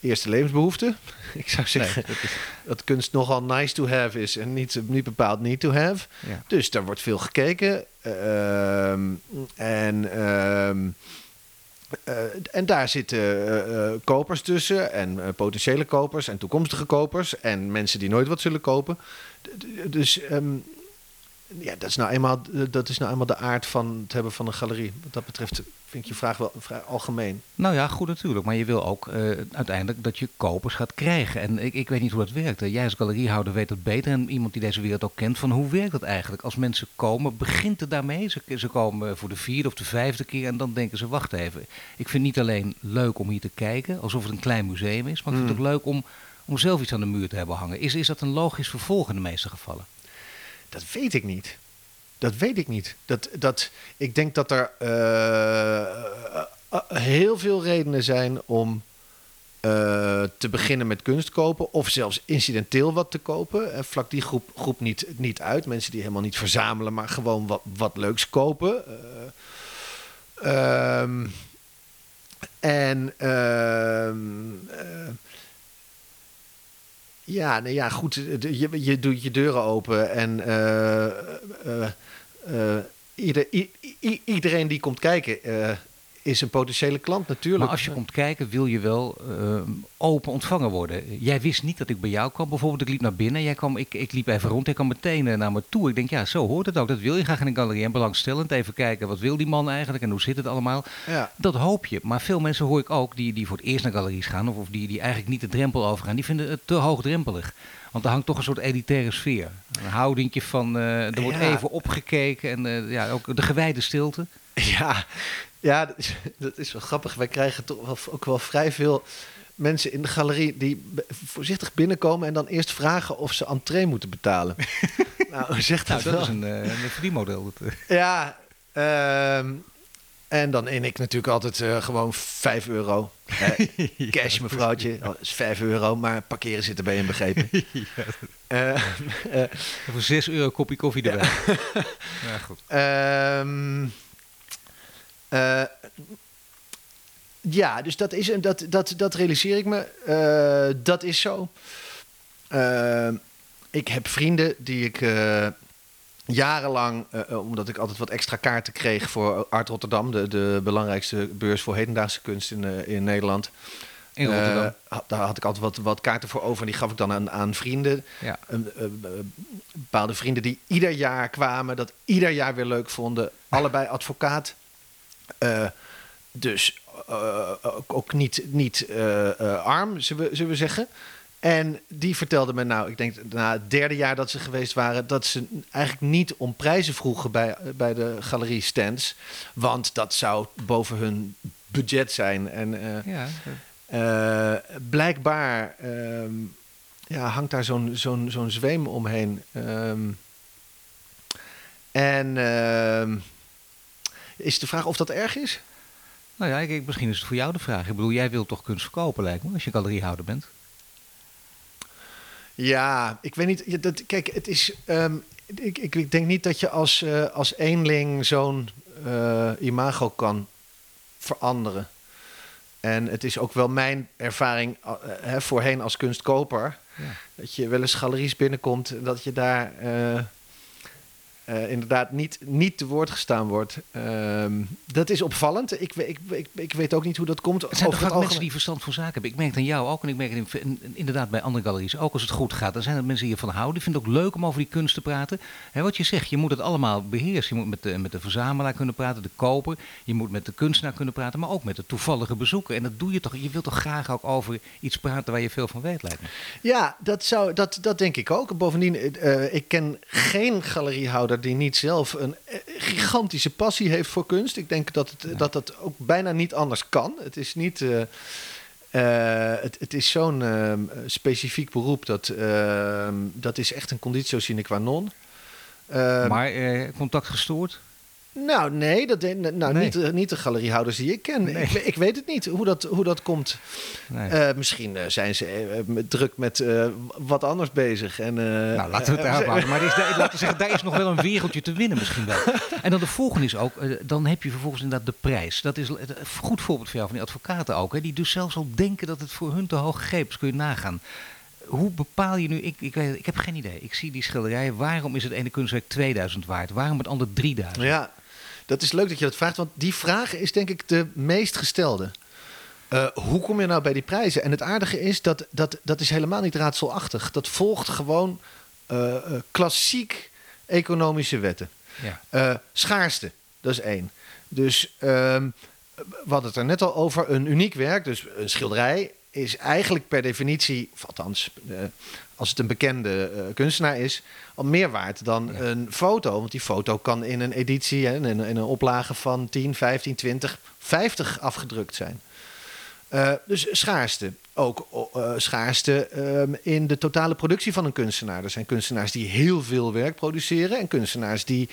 eerste levensbehoefte. Ik zou zeggen nee, dat, is... dat, kunst nogal nice to have is en niet, niet bepaald need to have. Ja. Dus daar wordt veel gekeken. Ehm, en... Uh, en daar zitten uh, uh, kopers tussen en potentiële kopers en toekomstige kopers en mensen die nooit wat zullen kopen. Dus um, ja, dat is, nou eenmaal, dat is nou eenmaal de aard van het hebben van een galerie. Wat dat betreft vind ik je vraag wel vrij algemeen. Nou ja, goed natuurlijk. Maar je wil ook uh, uiteindelijk dat je kopers gaat krijgen. En ik, ik weet niet hoe dat werkt. Jij als galeriehouder weet dat beter. En iemand die deze wereld ook kent. Van hoe werkt dat eigenlijk? Als mensen komen, begint het daarmee? Ze, ze komen voor de vierde of de vijfde keer. En dan denken ze, wacht even. Ik vind het niet alleen leuk om hier te kijken. Alsof het een klein museum is. Maar ik vind het ook leuk om, om zelf iets aan de muur te hebben hangen. Is, is dat een logisch vervolg in de meeste gevallen? Dat weet ik niet. Dat weet ik niet. Dat, dat, ik denk dat er uh, heel veel redenen zijn om te beginnen met kunst kopen. Of zelfs incidenteel wat te kopen. En vlak die groep, groep niet, niet uit. Mensen die helemaal niet verzamelen, maar gewoon wat, wat leuks kopen. Um, en ja, nee, ja, goed. Je, je doet je deuren open en ieder, i, i, iedereen die komt kijken is een potentiële klant natuurlijk. Maar als je komt kijken, wil je wel uh, open ontvangen worden. Jij wist niet dat ik bij jou kwam. Bijvoorbeeld, ik liep naar binnen. Jij kwam, ik, ik liep even rond. Hij kwam meteen uh, naar me toe. Ik denk, ja, zo hoort het ook. Dat wil je graag in een galerie. En belangstellend even kijken, wat wil die man eigenlijk en hoe zit het allemaal. Ja. Dat hoop je. Maar veel mensen hoor ik ook, die, die voor het eerst naar galeries gaan... of, of die, die eigenlijk niet de drempel overgaan, die vinden het te hoogdrempelig. Want er hangt toch een soort elitaire sfeer. Een houdingje van, uh, er wordt ja. even opgekeken en uh, ja, ook de gewijde stilte. Ja, ja dat, is, dat is wel grappig. Wij krijgen toch wel, ook wel vrij veel mensen in de galerie die voorzichtig binnenkomen en dan eerst vragen of ze entree moeten betalen. nou, zegt dat, nou, dat wel. is een, uh, een verdienmodel. ja, uh, en dan in ik natuurlijk altijd uh, gewoon 5 euro. Uh, cash, mevrouwtje. Oh, is 5 euro, maar parkeren zit erbij in begrepen. ja. uh, voor 6 euro kopje koffie erbij. Ja, ja goed. Um, ja, dus dat, is, dat, dat, dat realiseer ik me. dat is zo. Ehm, ik heb vrienden die ik jarenlang, omdat ik altijd wat extra kaarten kreeg voor Art Rotterdam, de, de belangrijkste beurs voor hedendaagse kunst in, in Nederland. In Rotterdam. Uh, daar had ik altijd wat, wat kaarten voor over en die gaf ik dan aan, aan vrienden. Ja. bepaalde vrienden die ieder jaar kwamen, dat ieder jaar weer leuk vonden. Allebei advocaat. Dus ook niet, niet arm, zullen we, zullen we zeggen. En die vertelde me, nou, ik denk na het derde jaar dat ze geweest waren, dat ze eigenlijk niet om prijzen vroegen bij, bij de galerie stands. Want dat zou boven hun budget zijn. En uh, ja. uh, blijkbaar uh, ja, hangt daar zo'n zo'n zo'n zweem omheen. Um, En ehm, is de vraag of dat erg is? Nou ja, ik, misschien is het voor jou de vraag. Ik bedoel, jij wilt toch kunst verkopen, lijkt me, als je galeriehouder bent. Ja, ik weet niet. Dat, kijk, het is. ehm, ik, ik, ik denk niet dat je als, eh, als eenling zo'n eh, imago kan veranderen. En het is ook wel mijn ervaring eh, hè, voorheen als kunstkoper. Ja. Dat je wel eens galeries binnenkomt en dat je daar eh, inderdaad niet, niet te woord gestaan wordt. Ehm, dat is opvallend. Ik, ik, ik, ik weet ook niet hoe dat komt. Het zijn toch vaak mensen die verstand van zaken hebben. Ik merk het aan jou ook en ik merk het in- in- inderdaad bij andere galeries ook als het goed gaat. Dan zijn er mensen die ervan houden. Die vinden het ook leuk om over die kunst te praten. Wat je zegt, je moet het allemaal beheersen. Je moet met de, met de verzamelaar kunnen praten, de koper. Je moet met de kunstenaar kunnen praten, maar ook met de toevallige bezoeker. En dat doe je toch. Je wilt toch graag ook over iets praten waar je veel van weet, lijkt me. Ja, dat, zou, dat, dat denk ik ook. Bovendien, eh, ik ken geen galeriehouder die niet zelf een eh, gigantische passie heeft voor kunst. Ik denk dat het, dat, dat ook bijna niet anders kan. Het is niet. eh, eh, het, het is zo'n eh, specifiek beroep dat eh, dat is echt een conditio sine qua non. Eh, maar contact gestoord? Nou, nee, dat, nou, Nee. Niet, de- niet de galeriehouders die ik ken. Nee. Ik, ik weet het niet hoe dat, hoe dat komt. Nee. Eh, misschien eh, zijn ze eh, druk met eh, wat anders bezig. En, eh, Nou, laten we het daarop houden. Maar is, daar- laten we zeggen, daar is nog wel een wereldje te winnen misschien wel. En dan de volgende is ook, eh, dan heb je vervolgens inderdaad de prijs. Dat is een goed voorbeeld voor jou van die advocaten ook. Hè, die dus zelfs al denken dat het voor hun te hoog gegrepen is. Kun je nagaan. Hoe bepaal je nu, ik, ik, weet, ik heb geen idee. Ik zie die schilderijen. Waarom is het ene kunstwerk 2000 waard? Waarom het andere 3000? Ja, dat is leuk dat je dat vraagt, want die vraag is denk ik de meest gestelde. Eh, hoe kom je nou bij die prijzen? En het aardige is dat dat, dat is helemaal niet raadselachtig. Dat volgt gewoon eh, eh, klassiek economische wetten. Ja. Schaarste, dat is één. Dus ehm, we hadden het er net al over. Een uniek werk, dus een schilderij, is eigenlijk per definitie, of althans, eh, als het een bekende eh, kunstenaar is, al meer waard dan Ja. een foto. Want die foto kan in een editie, hè, in, een, in een oplage van 10, 15, 20, 50 afgedrukt zijn. Eh, dus schaarste. Ook eh, schaarste ehm, in de totale productie van een kunstenaar. Er zijn kunstenaars die heel veel werk produceren en kunstenaars die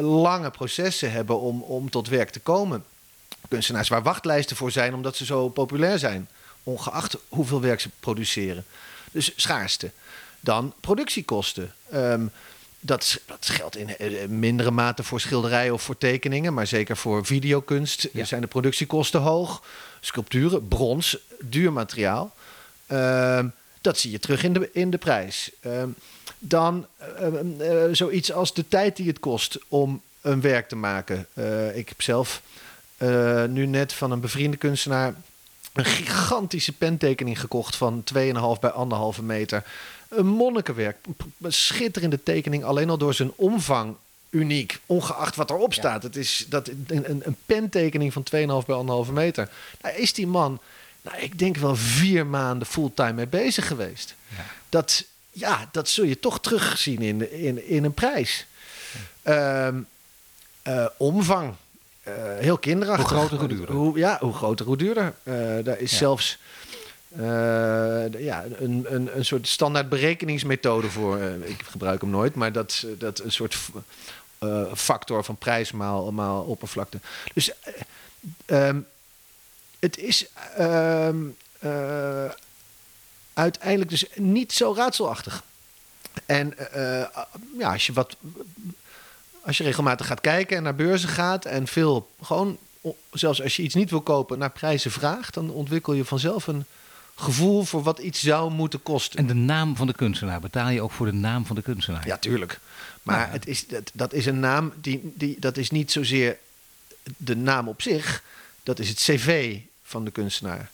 lange processen hebben om, om tot werk te komen. Kunstenaars waar wachtlijsten voor zijn omdat ze zo populair zijn, ongeacht hoeveel werk ze produceren. Dus schaarste. Dan productiekosten. Ehm, dat, dat geldt in eh, mindere mate voor schilderijen of voor tekeningen, maar zeker voor videokunst Ja. zijn de productiekosten hoog. Sculpturen, brons, duur materiaal. Ehm, dat zie je terug in de, in de prijs. Ehm, dan eh, zoiets als de tijd die het kost om een werk te maken. Eh, ik heb zelf eh, nu net van een bevriende kunstenaar een gigantische pentekening gekocht van 2,5 bij 1,5 meter. Een monnikenwerk. Een schitterende tekening, alleen al door zijn omvang uniek. Ongeacht wat erop Ja. staat. Het is dat, een, een, pentekening van 2,5 bij 1,5 meter. Daar is die man, nou, ik denk wel vier maanden fulltime mee bezig geweest. Ja. Dat, ja, dat zul je toch terugzien in, in, in een prijs. Ehm, eh, omvang. Eh, heel kinderachtig. Hoe groter, hoe duurder. Hoe, ja, hoe groter, hoe duurder. Eh, daar is Ja. zelfs de- ja, een, een, een soort standaard berekeningsmethode voor. Ik gebruik hem nooit, maar dat, dat een soort eh, factor van prijs maal, maal oppervlakte. Dus ehm, het is ehm, eh, uiteindelijk dus niet zo raadselachtig. En ja, als je wat. Als je regelmatig gaat kijken en naar beurzen gaat en veel gewoon, zelfs als je iets niet wil kopen, naar prijzen vraagt, dan ontwikkel je vanzelf een gevoel voor wat iets zou moeten kosten. En de naam van de kunstenaar. Betaal je ook voor de naam van de kunstenaar? Ja, tuurlijk. Maar Nou ja. Het is, dat, dat is een naam die, die. Dat is niet zozeer de naam op zich. Dat is het cv van de kunstenaar.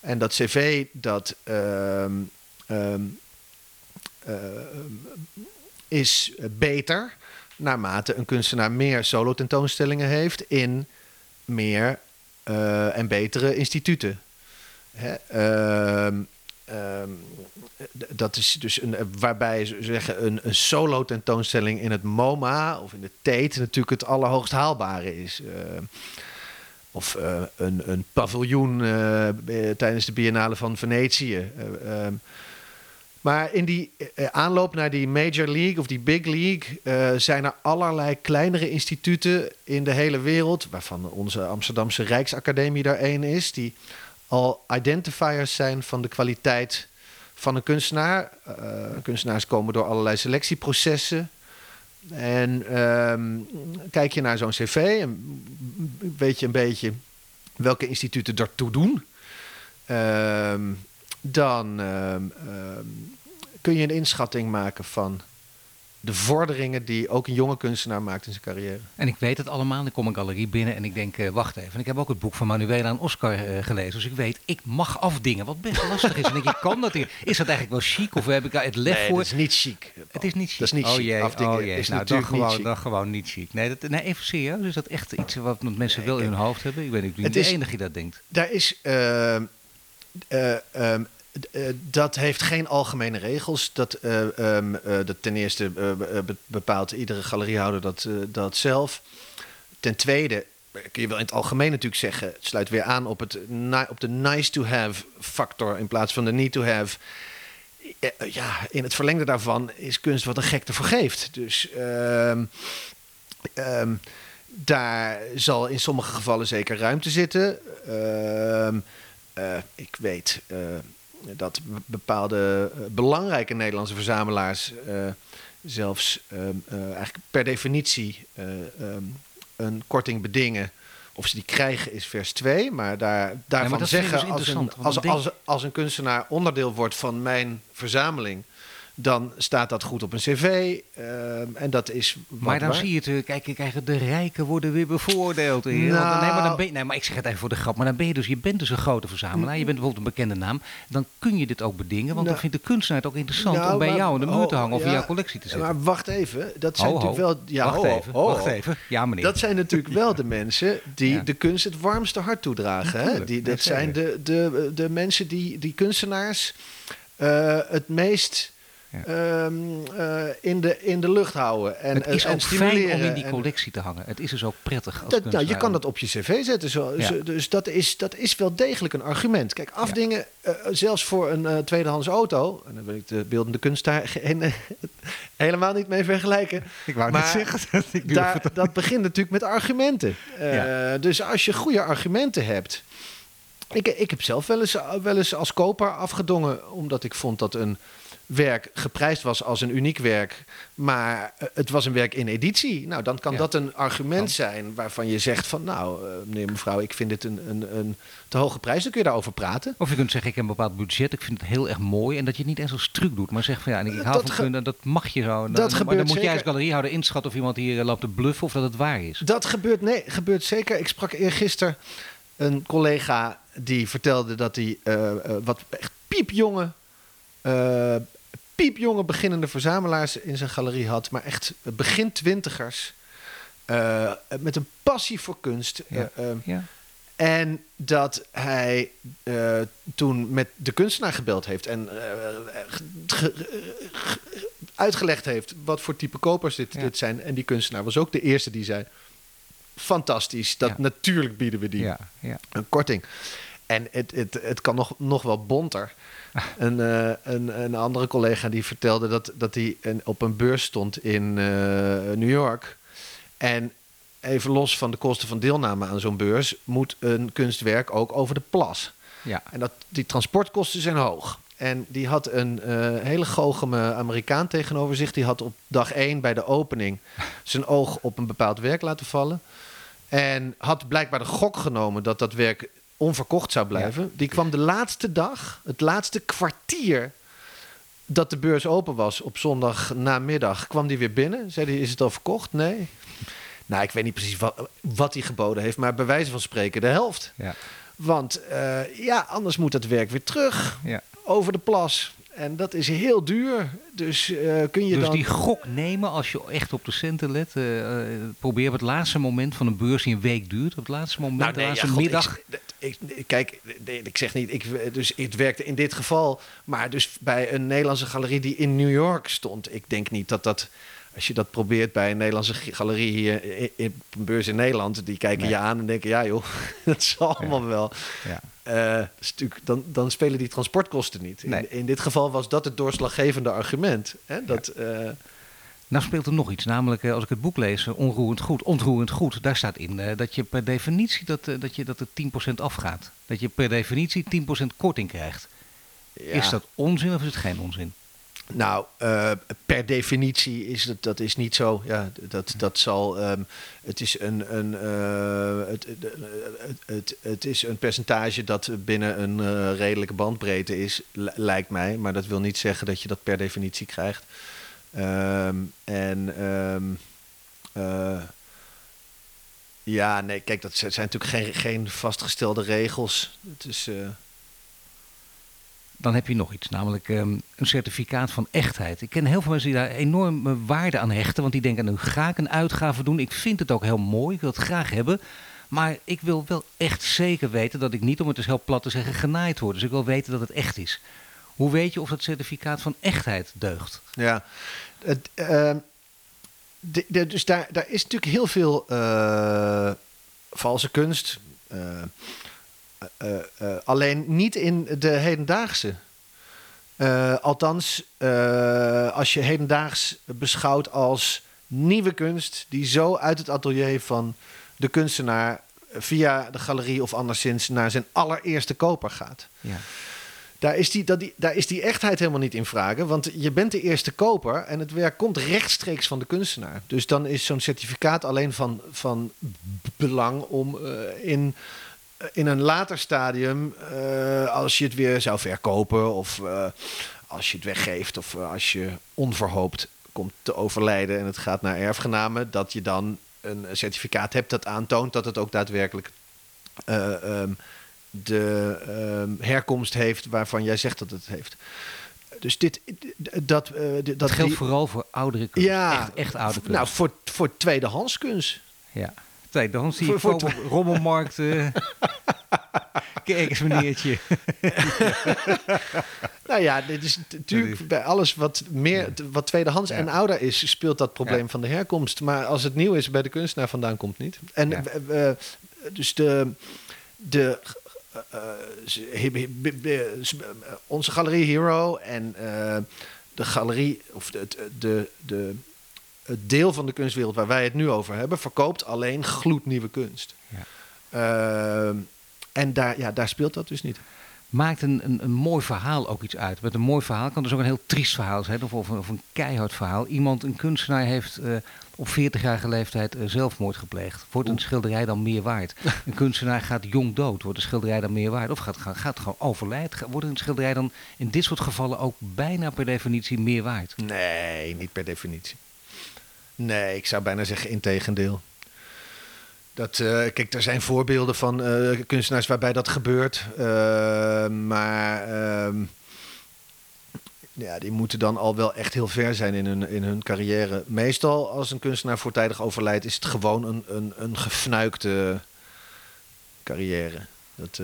En dat cv, dat. ehm, ehm, ehm, is beter naarmate een kunstenaar meer solo-tentoonstellingen heeft in meer eh, en betere instituten. Hè? Ehm, ehm, dat is dus een, waarbij ze zeggen een, een solo tentoonstelling in het MoMA of in de Tate natuurlijk het allerhoogst haalbare is. Eh, of eh, een, een paviljoen eh, tijdens de Biennale van Venetië. Eh, Maar in die eh, aanloop naar die Major League of die Big League eh, zijn er allerlei kleinere instituten in de hele wereld, waarvan onze Amsterdamse Rijksacademie daar één is, die al identifiers zijn van de kwaliteit van een kunstenaar. Eh, kunstenaars komen door allerlei selectieprocessen. En ehm, kijk je naar zo'n cv en weet je een beetje welke instituten daartoe doen. Ehm, dan ehm, ehm, kun je een inschatting maken van de vorderingen die ook een jonge kunstenaar maakt in zijn carrière. En ik weet het allemaal. Ik kom een galerie binnen en ik denk, eh, wacht even. En ik heb ook het boek van Manuela en Oscar eh, gelezen. Dus ik weet, ik mag afdingen, wat best lastig is. En ik, kan dat hier. Is dat eigenlijk wel chic of heb ik daar het lef nee, voor? dat is niet chic. Het is niet chic. Dat is niet oh chic. Jee, Afdingen oh jee. is nou, natuurlijk dan gewoon, dan gewoon niet chic. Nee, dat, nee, even serieus. Is dat echt iets wat mensen wel in hun hoofd hebben? Ik weet niet, ik ben Het niet de enige die dat denkt. Daar is. ehm, eh, ehm, eh, dat heeft geen algemene regels. Dat, eh, ehm, eh, dat ten eerste be- be- bepaalt iedere galeriehouder dat, dat zelf. Ten tweede kun je wel in het algemeen natuurlijk zeggen. Het sluit weer aan op, het, op de nice to have factor in plaats van de need to have. Ja, in het verlengde daarvan is kunst wat een gek ervoor geeft. Dus ehm, daar zal in sommige gevallen zeker ruimte zitten. Ehm, eh, ik weet eh, dat be- bepaalde eh, belangrijke Nederlandse verzamelaars zelfs eigenlijk per definitie eh, ehm, een korting bedingen. Of ze die krijgen is vers 2, maar daar, daarvan zeggen dus als, een, als, als een kunstenaar onderdeel wordt van mijn verzameling, dan staat dat goed op een cv. ehm, en dat is. Maar dan waar. zie je het, eh, kijk, kijk, de rijken worden weer bevoordeeld. Want dan- nee, maar dan ben je, nee, maar ik zeg het even voor de grap. Maar dan ben je dus, je bent dus een grote verzamelaar. Je bent bijvoorbeeld een bekende naam. Dan kun je dit ook bedingen. Want dan Nou, vindt de kunstenaar het ook interessant nou, om bij maar- jou in de muur te oh, hangen of in ja, jouw collectie te zetten. Maar wacht even, dat zijn Ho, ho. natuurlijk wel. Ja, wacht ho, even, wacht even. Ja, meneer. Dat zijn natuurlijk wel de mensen die Ja. de kunst het warmste hart toedragen. Hè? Die, dat zijn de, de, de mensen die, die kunstenaars eh, het meest Ja. ehm, eh, in, de, in de lucht houden. En, het is en ook stimuleren. fijn om in die collectie te hangen. Het is dus ook prettig als dat, nou, je kan dat op je cv zetten. Zo, Ja. dus dat is, dat is wel degelijk een argument. Kijk, afdingen, eh, zelfs voor een eh, tweedehands auto... en daar wil ik de beeldende kunst daar geen- helemaal niet mee vergelijken... Ik wou Maar net zeggen. dat ik daar, dat begint natuurlijk met argumenten. Eh. Dus als je goede argumenten hebt. Ik, ik heb zelf wel eens, wel eens als koper afgedongen, omdat ik vond dat een werk geprijsd was als een uniek werk, maar eh, het was een werk in editie. Nou, dan kan Ja. dat een argument zijn waarvan je zegt van, nou, eh, meneer, mevrouw, ik vind dit een, een, een te hoge prijs. Dan kun je daarover praten. Of je kunt zeggen, ik heb een bepaald budget, ik vind het heel erg mooi. En dat je het niet eens als truc doet, maar zeg van ja, ik hou Dat van dat mag je zo. Dan, dat maar gebeurt dan moet jij als galeriehouder inschatten of iemand hier eh, loopt te bluffen of dat het waar is. Dat gebeurt, nee, gebeurt zeker. Ik sprak eergisteren een collega die vertelde dat hij eh, eh, wat echt piepjonge, eh, piepjonge beginnende verzamelaars in zijn galerie had, maar echt begin twintigers. eh, met een passie voor kunst. Ja. Eh, eh, Ja. en dat hij toen met de kunstenaar gebeld heeft en ge- ge- ge- uitgelegd heeft wat voor type kopers dit, Ja. dit zijn. En die kunstenaar was ook de eerste die zei: Fantastisch, dat natuurlijk bieden we die Ja, ja. een korting. En het, het, het kan nog, nog wel bonter. Een, eh, een, een andere collega die vertelde dat, dat hij een, op een beurs stond in eh, New York. En even los van de kosten van deelname aan zo'n beurs, moet een kunstwerk ook over de plas. ja. En dat, die transportkosten zijn hoog. En die had een eh, hele goocheme Amerikaan tegenover zich. Die had op dag één bij de opening zijn oog op een bepaald werk laten vallen. En had blijkbaar de gok genomen dat dat werk onverkocht zou blijven. Die kwam de laatste dag, het laatste kwartier dat de beurs open was op zondag namiddag, kwam die weer binnen. Zei hij, is het al verkocht? Nee. Nou, ik weet niet precies wat, wat hij geboden heeft, maar bij wijze van spreken de helft. Ja. Want eh, ja, anders moet dat werk weer terug Ja. over de plas. En dat is heel duur. Dus eh, kun je Dus dan... die gok nemen als je echt op de centen let. eh, probeer op het laatste moment van een beurs die een week duurt. Op het laatste moment, Nou, de laatste ja, god, middag. Ik, ik, kijk, ik zeg niet, ik, dus het werkte in dit geval, maar dus bij een Nederlandse galerie die in New York stond. Ik denk niet dat dat, als je dat probeert bij een Nederlandse galerie hier in, in een beurs in Nederland, die kijken je aan en denken, ja joh, dat zal allemaal wel. Ja. Uh, dan, dan spelen die transportkosten niet. In, in, dit geval was dat het doorslaggevende argument. Hè? Dat, uh, nou speelt er nog iets, namelijk eh, als ik het boek lees, eh, onroerend goed, ontroerend goed, daar staat in uh, dat je per definitie dat, dat, je, dat het 10% afgaat. Dat je per definitie 10% korting krijgt. Ja. Is dat onzin of is het geen onzin? Nou, uh, per definitie is het dat is niet zo. Ja, dat, dat zal. Um, het is een, een uh, het, het, het, het, is een percentage dat binnen een uh, redelijke bandbreedte is, lijkt mij. Maar dat wil niet zeggen dat je dat per definitie krijgt. Um, en um, uh, ja, nee, kijk, dat zijn natuurlijk geen, geen vastgestelde regels. Het is. Uh... Dan heb je nog iets, namelijk um, een certificaat van echtheid. Ik ken heel veel mensen die daar enorme waarde aan hechten, want die denken: nu ga ik een uitgave doen. Ik vind het ook heel mooi, ik wil het graag hebben. Maar ik wil wel echt zeker weten dat ik niet, om het dus heel plat te zeggen, genaaid word. Dus ik wil weten dat het echt is. Hoe weet je of dat certificaat van echtheid deugt? Ja, de, dus daar, is natuurlijk heel veel uh, valse kunst. Uh, alleen niet in de hedendaagse. althans, als je hedendaags beschouwt als nieuwe kunst die zo uit het atelier van de kunstenaar via de galerie of anderszins naar zijn allereerste koper gaat. Ja. Daar is, die, dat die, daar is die echtheid helemaal niet in vragen. Want je bent de eerste koper en het werk komt rechtstreeks van de kunstenaar. Dus dan is zo'n certificaat alleen van, van belang om uh, in, uh, in een later stadium, uh, als je het weer zou verkopen of als je het weggeeft of als je onverhoopt komt te overlijden en het gaat naar erfgenamen, dat je dan een certificaat hebt dat aantoont dat het ook daadwerkelijk um, de uh, herkomst heeft waarvan jij zegt dat het heeft. Dus dit, dat, uh, dat, dat geldt vooral voor oudere kunst. Ja, echt, echt oude kunst. Nou, voor, voor tweedehands kunst. Ja, tweedehands zie je voor, voor op rommelmarkten. Kijk eens, meneertje. nou ja, dit is natuurlijk bij alles wat meer wat tweedehands ja. en ouder is, speelt dat probleem ja. van de herkomst. Maar als het nieuw is bij de kunstenaar vandaan komt niet. En ja. uh, dus de, de onze galerie Hero en de galerie, of de, de, de, het deel van de kunstwereld waar wij het nu over hebben, verkoopt alleen gloednieuwe kunst. Ja. Uh, en daar, ja, daar speelt dat dus niet maakt een, een, een, mooi verhaal ook iets uit. Met een mooi verhaal kan dus ook een heel triest verhaal zijn, of, of, of een keihard verhaal. Iemand, een kunstenaar, heeft uh, op 40-jarige leeftijd uh, zelfmoord gepleegd. Wordt een schilderij dan meer waard? een kunstenaar gaat jong dood. Wordt een schilderij dan meer waard? Of gaat, gaat, gaat gewoon overlijden? Wordt een schilderij dan in dit soort gevallen ook bijna per definitie meer waard? Nee, niet per definitie. Nee, ik zou bijna zeggen integendeel. Dat, uh, kijk, er zijn voorbeelden van uh, kunstenaars waarbij dat gebeurt. Uh, maar ehm, ja, die moeten dan al wel echt heel ver zijn in hun, in hun carrière. Meestal als een kunstenaar voortijdig overlijdt, is het gewoon een, een, een gefnuikte carrière. Dat,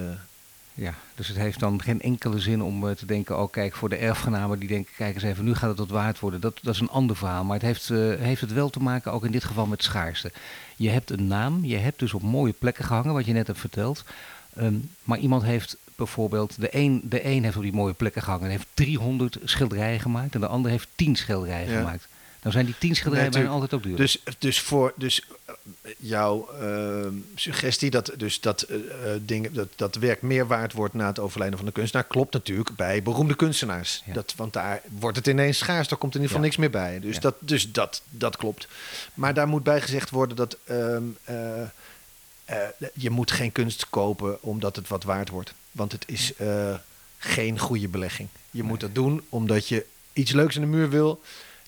ja, dus het heeft dan geen enkele zin om te denken, oh kijk, voor de erfgenamen die denken, kijk eens even, nu gaat het wat waard worden. Dat, dat is een ander verhaal, maar het heeft, heeft het wel te maken, ook in dit geval met schaarste. Je hebt een naam, je hebt dus op mooie plekken gehangen, wat je net hebt verteld. Um, maar iemand heeft bijvoorbeeld, de een, de een heeft op die mooie plekken gehangen en heeft 300 schilderijen gemaakt en de ander heeft 10 schilderijen ja. gemaakt. Dan zijn die tien schilderijen bijna altijd ook duur. Dus, dus, voor, dus uh, jouw uh, suggestie dat, dus dat, uh, dingen, dat, dat werk meer waard wordt na het overlijden van de kunstenaar... klopt natuurlijk bij beroemde kunstenaars. Ja. Dat, want daar wordt het ineens schaars, daar komt in ieder geval ja. niks meer bij. Dus, dat, dus dat, dat klopt. Maar daar moet bij gezegd worden dat... Um, je moet geen kunst kopen omdat het wat waard wordt. Want het is geen goede belegging. Je nee. moet dat doen omdat je iets leuks in de muur wil...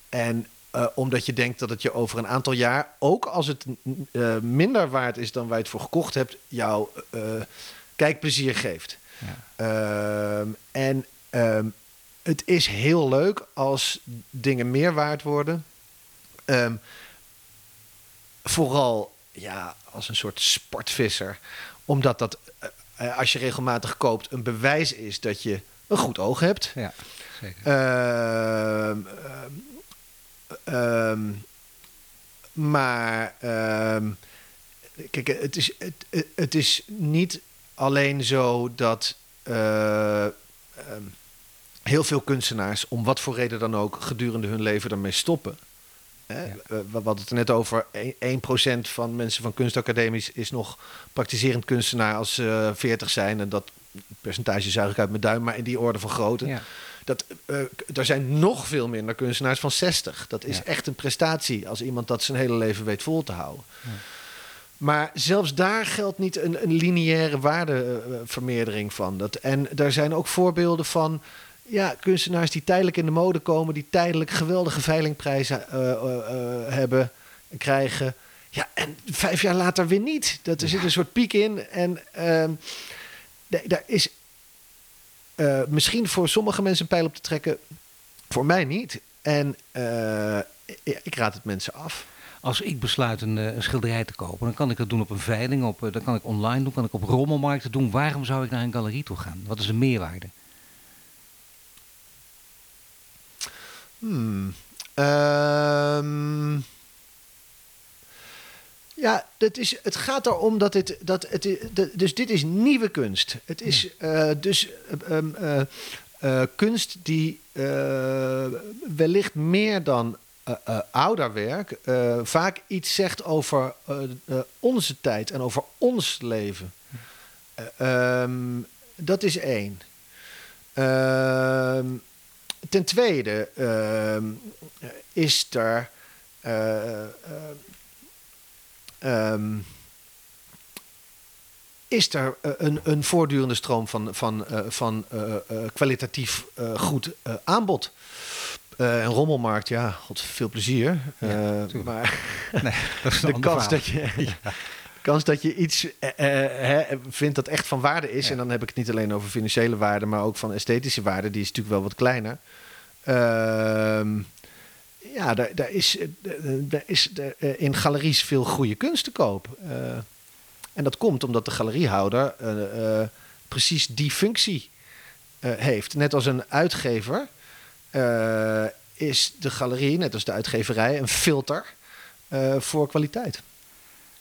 En uh, omdat je denkt dat het je over een aantal jaar, ook als het uh, minder waard is dan waar je het voor gekocht hebt, jou uh, kijkplezier geeft. Ja. en um, het is heel leuk als dingen meer waard worden. Um, vooral ja, als een soort sportvisser, omdat dat eh, als je regelmatig koopt, een bewijs is dat je een goed oog hebt. Ja, zeker. Ehm, maar ehm, kijk, het is, het, het- is niet alleen zo dat eh, ehm, heel veel kunstenaars, om wat voor reden dan ook, gedurende hun leven ermee stoppen. Hè? Ja. We we hadden het er net over, 1% van mensen van kunstacademies is nog praktiserend kunstenaar als ze 40 zijn. En dat percentage zuig ik uit mijn duim, maar in die orde van grootte. Ja. Dat, k- er zijn nog veel minder kunstenaars van 60. Dat is Ja. echt een prestatie als iemand dat zijn hele leven weet vol te houden. Ja. Maar zelfs daar geldt niet een, een lineaire waardevermeerdering van. Dat, en daar zijn ook voorbeelden van ja, kunstenaars die tijdelijk in de mode komen, die tijdelijk geweldige veilingprijzen eh, eh, hebben en krijgen. Ja, en vijf jaar later weer niet. Dat, er zit een soort piek in. En da- daar is eh, misschien voor sommige mensen een pijl op te trekken. Voor mij niet. En eh, ik raad het mensen af. Als ik besluit een, eh, een schilderij te kopen, dan kan ik dat doen op een veiling, op, dan kan ik online doen, kan ik op rommelmarkten doen. Waarom zou ik naar een galerie toe gaan? Wat is de meerwaarde? Hmm. Ehm. Ja, dat is, het gaat erom dat het, dat het, dat, dus dit is nieuwe kunst. Het is eh, dus eh, ehm, eh, kunst die wellicht meer dan ouder werk vaak iets zegt over onze tijd en over ons leven. Eh, ehm, dat is één. Ehm, ten tweede is er. Ehm, is er eh, een, een voortdurende stroom van, van, eh, van eh, kwalitatief goed aanbod? Een rommelmarkt, ja, god, veel plezier. Ja, maar Nee, dat is de kans verhaal. dat je, kans dat je iets hè, vindt dat echt van waarde is, Ja. en dan heb ik het niet alleen over financiële waarde, maar ook van esthetische waarde, die is natuurlijk wel wat kleiner. Ehm, ja, daar, daar is, eh, daar is eh, in galeries veel goede kunst te koop. Eh, en dat komt omdat de galeriehouder eh, eh, precies die functie eh, heeft. Net als een uitgever eh, is de galerie, net als de uitgeverij, een filter eh, voor kwaliteit.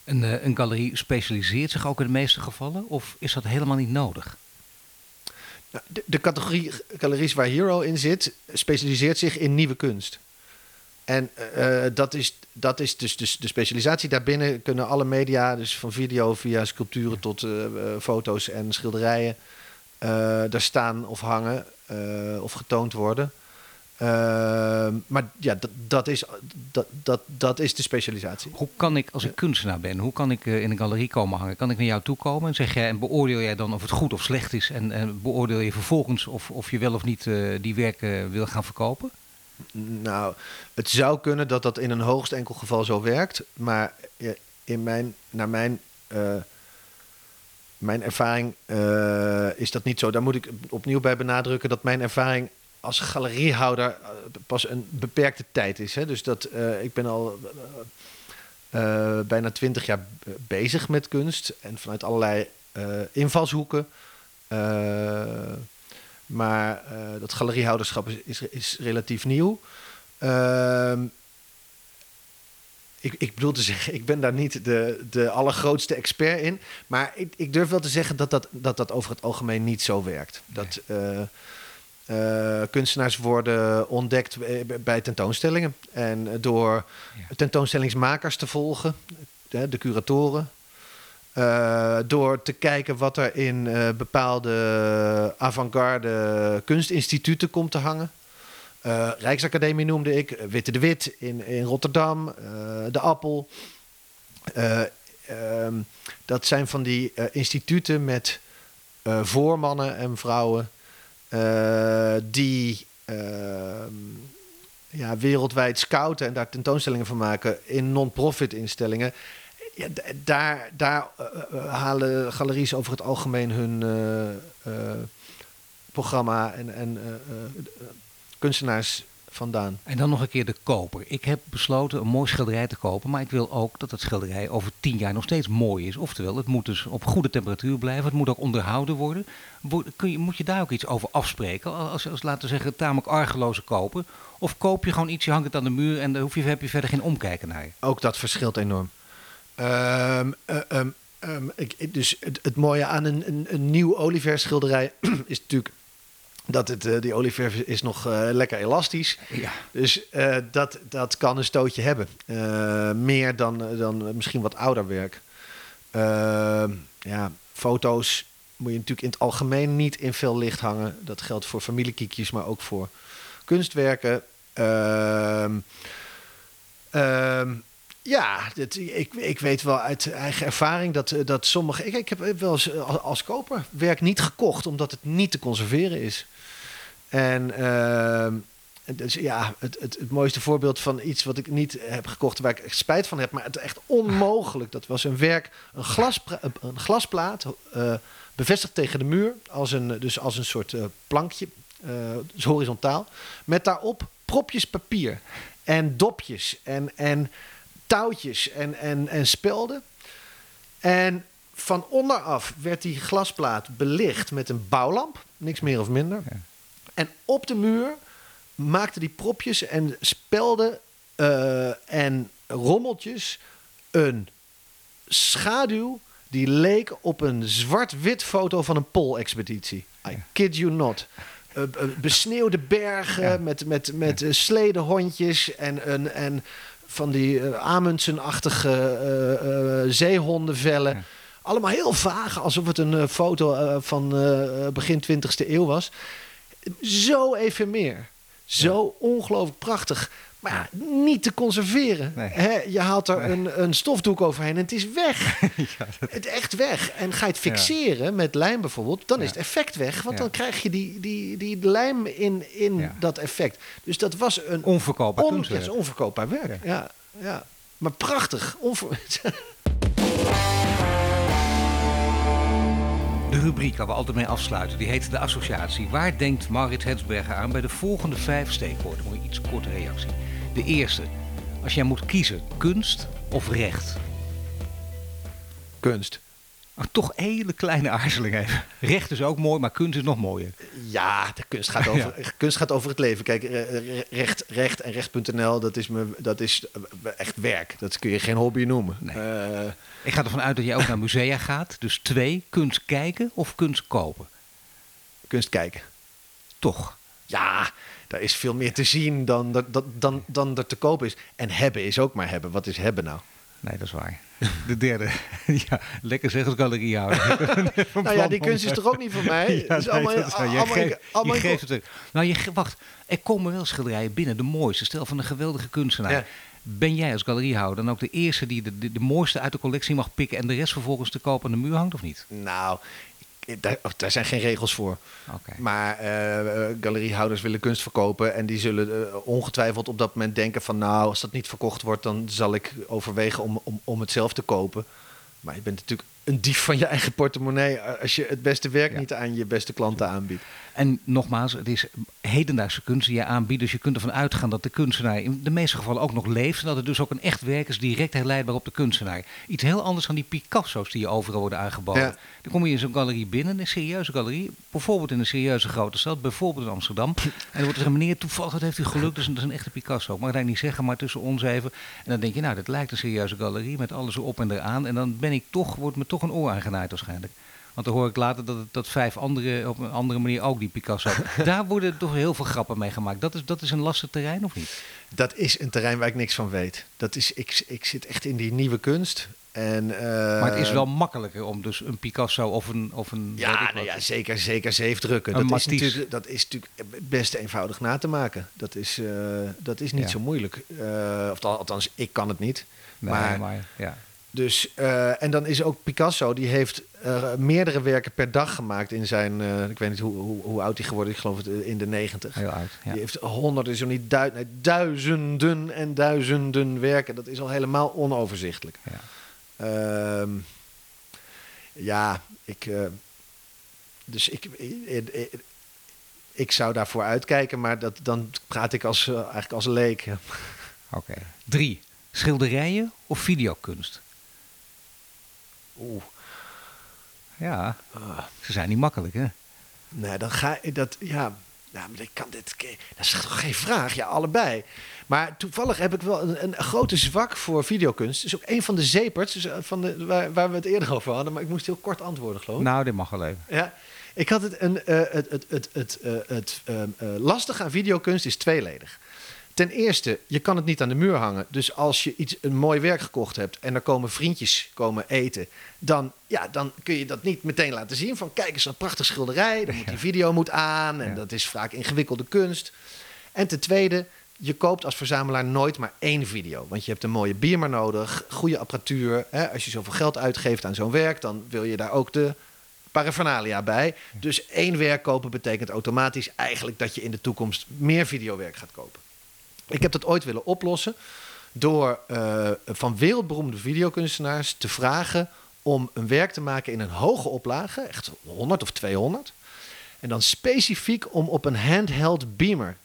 Een, eh, een galerie specialiseert zich ook in de meeste gevallen, of is dat helemaal niet nodig? Nou, de, de categorie galeries waar Hero in zit, specialiseert zich in nieuwe kunst. En eh, dat, is, dat is dus, dus de specialisatie. Daarbinnen kunnen alle media, dus van video via sculpturen tot eh, eh, foto's en schilderijen, eh, daar staan of hangen eh, of getoond worden. Ehm, maar ja, dat, dat, is, dat, dat, dat is de specialisatie. Hoe kan ik, als ik kunstenaar ben, hoe kan ik eh, in een galerie komen hangen? Kan ik naar jou toe komen en zeg jij, en beoordeel jij dan of het goed of slecht is? En, en beoordeel je vervolgens of, of je wel of niet eh, die werken wil gaan verkopen? Nou, het zou kunnen dat dat in een hoogst enkel geval zo werkt. Maar in mijn, naar mijn, eh, mijn ervaring eh, is dat niet zo. Daar moet ik opnieuw bij benadrukken dat mijn ervaring als galeriehouder eh, pas een beperkte tijd is. Hè? Dus dat ik ben al bijna twintig jaar bezig met kunst. En vanuit allerlei invalshoeken. Maar eh, dat galeriehouderschap is, is, is relatief nieuw. Ehm, ik, ik bedoel te zeggen, ik ben daar niet de, de allergrootste expert in. Maar ik, ik durf wel te zeggen dat dat, dat dat over het algemeen niet zo werkt. Dat eh, eh, kunstenaars worden ontdekt bij- bij tentoonstellingen. En door Ja. tentoonstellingsmakers te volgen, de, de curatoren. Eh, door te kijken wat er in eh, bepaalde avant-garde kunstinstituten komt te hangen. Eh, Rijksacademie noemde ik, Witte de Wit in, in Rotterdam, De Appel. Eh, ehm, dat zijn van die instituten met voormannen en vrouwen die ehm, ja, wereldwijd scouten en daar tentoonstellingen van maken in non-profit instellingen. Ja, daar daar eh, eh, halen galeries over het algemeen hun eh, eh, programma en, en eh, eh, kunstenaars vandaan. En dan nog een keer de koper. Ik heb besloten een mooi schilderij te kopen, maar ik wil ook dat het schilderij over tien jaar nog steeds mooi is. Oftewel, het moet dus op goede temperatuur blijven, het moet ook onderhouden worden. Wo- Kun je, moet je daar ook iets over afspreken? Als, als laten we zeggen, tamelijk argeloze koper. Of koop je gewoon iets, je hangt het aan de muur en daar hoef je, heb je verder geen omkijken naar. Ook dat verschilt enorm. Ik, ik- dus het, het mooie aan een, een, een nieuw olieverschilderij is natuurlijk dat het, eh, die olieverf is nog eh, lekker elastisch. Ja. Dus dat, dat kan een stootje hebben. Meer dan, dan misschien wat ouder werk. Ja, foto's moet je natuurlijk in het algemeen niet in veel licht hangen. Dat geldt voor familiekiekjes, maar ook voor kunstwerken. Ehm, ja, ik, ik weet wel uit eigen ervaring dat, eh, dat sommige... Ik, ik heb wel eens eh, als, koper werk niet gekocht omdat het niet te conserveren is. En dus ja, het, het, het mooiste voorbeeld van iets wat ik niet heb gekocht, waar ik spijt van heb, maar het echt onmogelijk. Dat was een werk, een, glaspra- een glasplaat, eh, bevestigd tegen de muur, als een, dus als een soort eh, plankje, eh, dus horizontaal, met daarop propjes papier en dopjes en, en touwtjes en, en, en spelden. En van onderaf werd die glasplaat belicht met een bouwlamp, niks meer of minder. Ja. En op de muur maakten die propjes en spelden eh, en rommeltjes een schaduw die leek op een zwart-wit foto van een Pool-expeditie. I kid you not. Eh, eh, besneeuwde bergen Ja. met, met, met eh, sledenhondjes en, en, en van die Amundsen-achtige eh, zeehondenvellen. Ja. Allemaal heel vaag, alsof het een foto van begin 20e eeuw was. Zo even meer. Zo ongelooflijk prachtig. Maar ja, niet te conserveren. Nee. Hè, je haalt er Nee. een, een stofdoek overheen en het is weg. ja, dat- Het is echt weg. En ga je het fixeren met lijm bijvoorbeeld, dan Ja. is het effect weg. Want Ja. dan krijg je die, die, die lijm in, in Ja. dat effect. Dus dat was een onverkoopbaar on, kunstwerk. onverkoopbaar werk. Ja. Ja, Maar prachtig. Onver... De rubriek waar we altijd mee afsluiten, die heet de associatie. Waar denkt Marit Hetsberger aan bij de volgende vijf steekwoorden? Moet je iets korte reactie. De eerste, als jij moet kiezen, kunst of recht? Kunst. Oh, toch hele kleine aarzeling even. Recht is ook mooi, maar kunst is nog mooier. Ja, de kunst gaat over, kunst gaat over het leven. Kijk, re- re- recht, recht en recht.nl, dat is, me, dat is eh, echt werk. Dat kun je geen hobby noemen. Nee. Eh, Ik ga ervan uit dat jij ook naar musea gaat. Dus twee, kunst kijken of kunst kopen? kunst kijken. Toch. Ja, daar is veel meer te zien dan, dat, dat, dan, dan er te koop is. En hebben is ook maar hebben. Wat is hebben nou? Nee, dat is waar. De derde. ja, lekker zeg als galeriehouder. Nou ja, die kunst is toch ook niet van mij? Ja, Het is nee, allemaal, dat is waar. Jij allemaal, geeft- allemaal je geeft het terug. Nou, je, wacht. Er komen wel schilderijen binnen, de mooiste. Stel van een geweldige kunstenaar. Ja. Ben jij als galeriehouder dan ook de eerste die de, de, de mooiste uit de collectie mag pikken en de rest vervolgens te koop aan de muur hangt of niet? Nou, daar, daar zijn geen regels voor. Maar eh, eh, galeriehouders willen kunst verkopen en die zullen eh, ongetwijfeld op dat moment denken van nou, als dat niet verkocht wordt, dan zal ik overwegen om, om, om het zelf te kopen. Maar je bent natuurlijk een dief van je eigen portemonnee als je het beste werk Ja. niet aan je beste klanten aanbiedt. En nogmaals, het is hedendaagse kunst die je aanbiedt. Dus je kunt ervan uitgaan dat de kunstenaar in de meeste gevallen ook nog leeft. En dat het dus ook een echt werk is direct herleidbaar op de kunstenaar. Iets heel anders dan die Picasso's die je overal worden aangeboden. Ja. Dan kom je in zo'n galerie binnen, een serieuze galerie. Bijvoorbeeld in een serieuze grote stad, bijvoorbeeld in Amsterdam. En dan wordt er een meneer, toevallig, dat heeft u geluk, dus dat is een echte Picasso. Ik mag daar niet zeggen, maar tussen ons even. En dan denk je, nou, dat lijkt een serieuze galerie met alles erop en eraan. En dan ben ik toch, wordt me toch een oor aangenaaid waarschijnlijk. Want dan hoor ik later dat, dat vijf anderen op een andere manier ook die Picasso. Daar worden toch heel veel grappen mee gemaakt. Dat is, dat is een lastig terrein, of niet? Dat is een terrein waar ik niks van weet. Dat is, ik, ik zit echt in die nieuwe kunst. En, eh, Maar het is wel makkelijker om dus een Picasso of een... Of een Ja, nou ja, zeker, zeker zeefdrukken. Dat is, natuurlijk, dat is natuurlijk best eenvoudig na te maken. Dat is, eh, dat is niet Ja. zo moeilijk. Eh, of al- althans, ik kan het niet. Nee, maar, maar ja. Dus, en dan is ook Picasso, die heeft eh, meerdere werken per dag gemaakt in zijn... eh, ik weet niet hoe, hoe, hoe oud hij geworden is, ik geloof het eh, in de negentig. Heel oud. Ja. Die heeft honderden, zo niet nee, duizenden en duizenden werken. Dat is al helemaal onoverzichtelijk. Ja. Ehm, ja, ik. dus ik. eh, ik zou daarvoor uitkijken, maar dat, dan praat ik als, eigenlijk als leek. Oké. Drie. Schilderijen of videokunst? Oeh. Ja, Ah. ze zijn niet makkelijk, hè? Nee, dan ga ik dat. Ja, nou, maar ik kan dit. Dat is toch geen vraag? Ja, allebei. Maar toevallig heb ik wel een, een grote zwak voor videokunst. Het is ook een van de zeeperts dus, eh, van de, waar, waar we het eerder over hadden. Maar ik moest heel kort antwoorden, geloof ik. Nou, dit mag wel even. Ja, ik had het. Een, eh, het, het, het, het, eh, het ehm, eh, lastige aan videokunst is tweeledig. Ten eerste, je kan het niet aan de muur hangen. Dus als je iets, een mooi werk gekocht hebt en er komen vriendjes komen eten, dan, ja, dan kun je dat niet meteen laten zien. Van kijk eens, een prachtig schilderij. Dan moet die video moet aan en Ja. dat is vaak ingewikkelde kunst. En ten tweede, je koopt als verzamelaar nooit maar één video. Want je hebt een mooie biermer nodig, goede apparatuur. Hè? Als je zoveel geld uitgeeft aan zo'n werk, dan wil je daar ook de paraphernalia bij. Dus één werk kopen betekent automatisch eigenlijk dat je in de toekomst meer videowerk gaat kopen. Ik heb dat ooit willen oplossen door eh, van wereldberoemde videokunstenaars te vragen om een werk te maken in een hoge oplage, echt 100 of 200. En dan specifiek om op een handheld beamer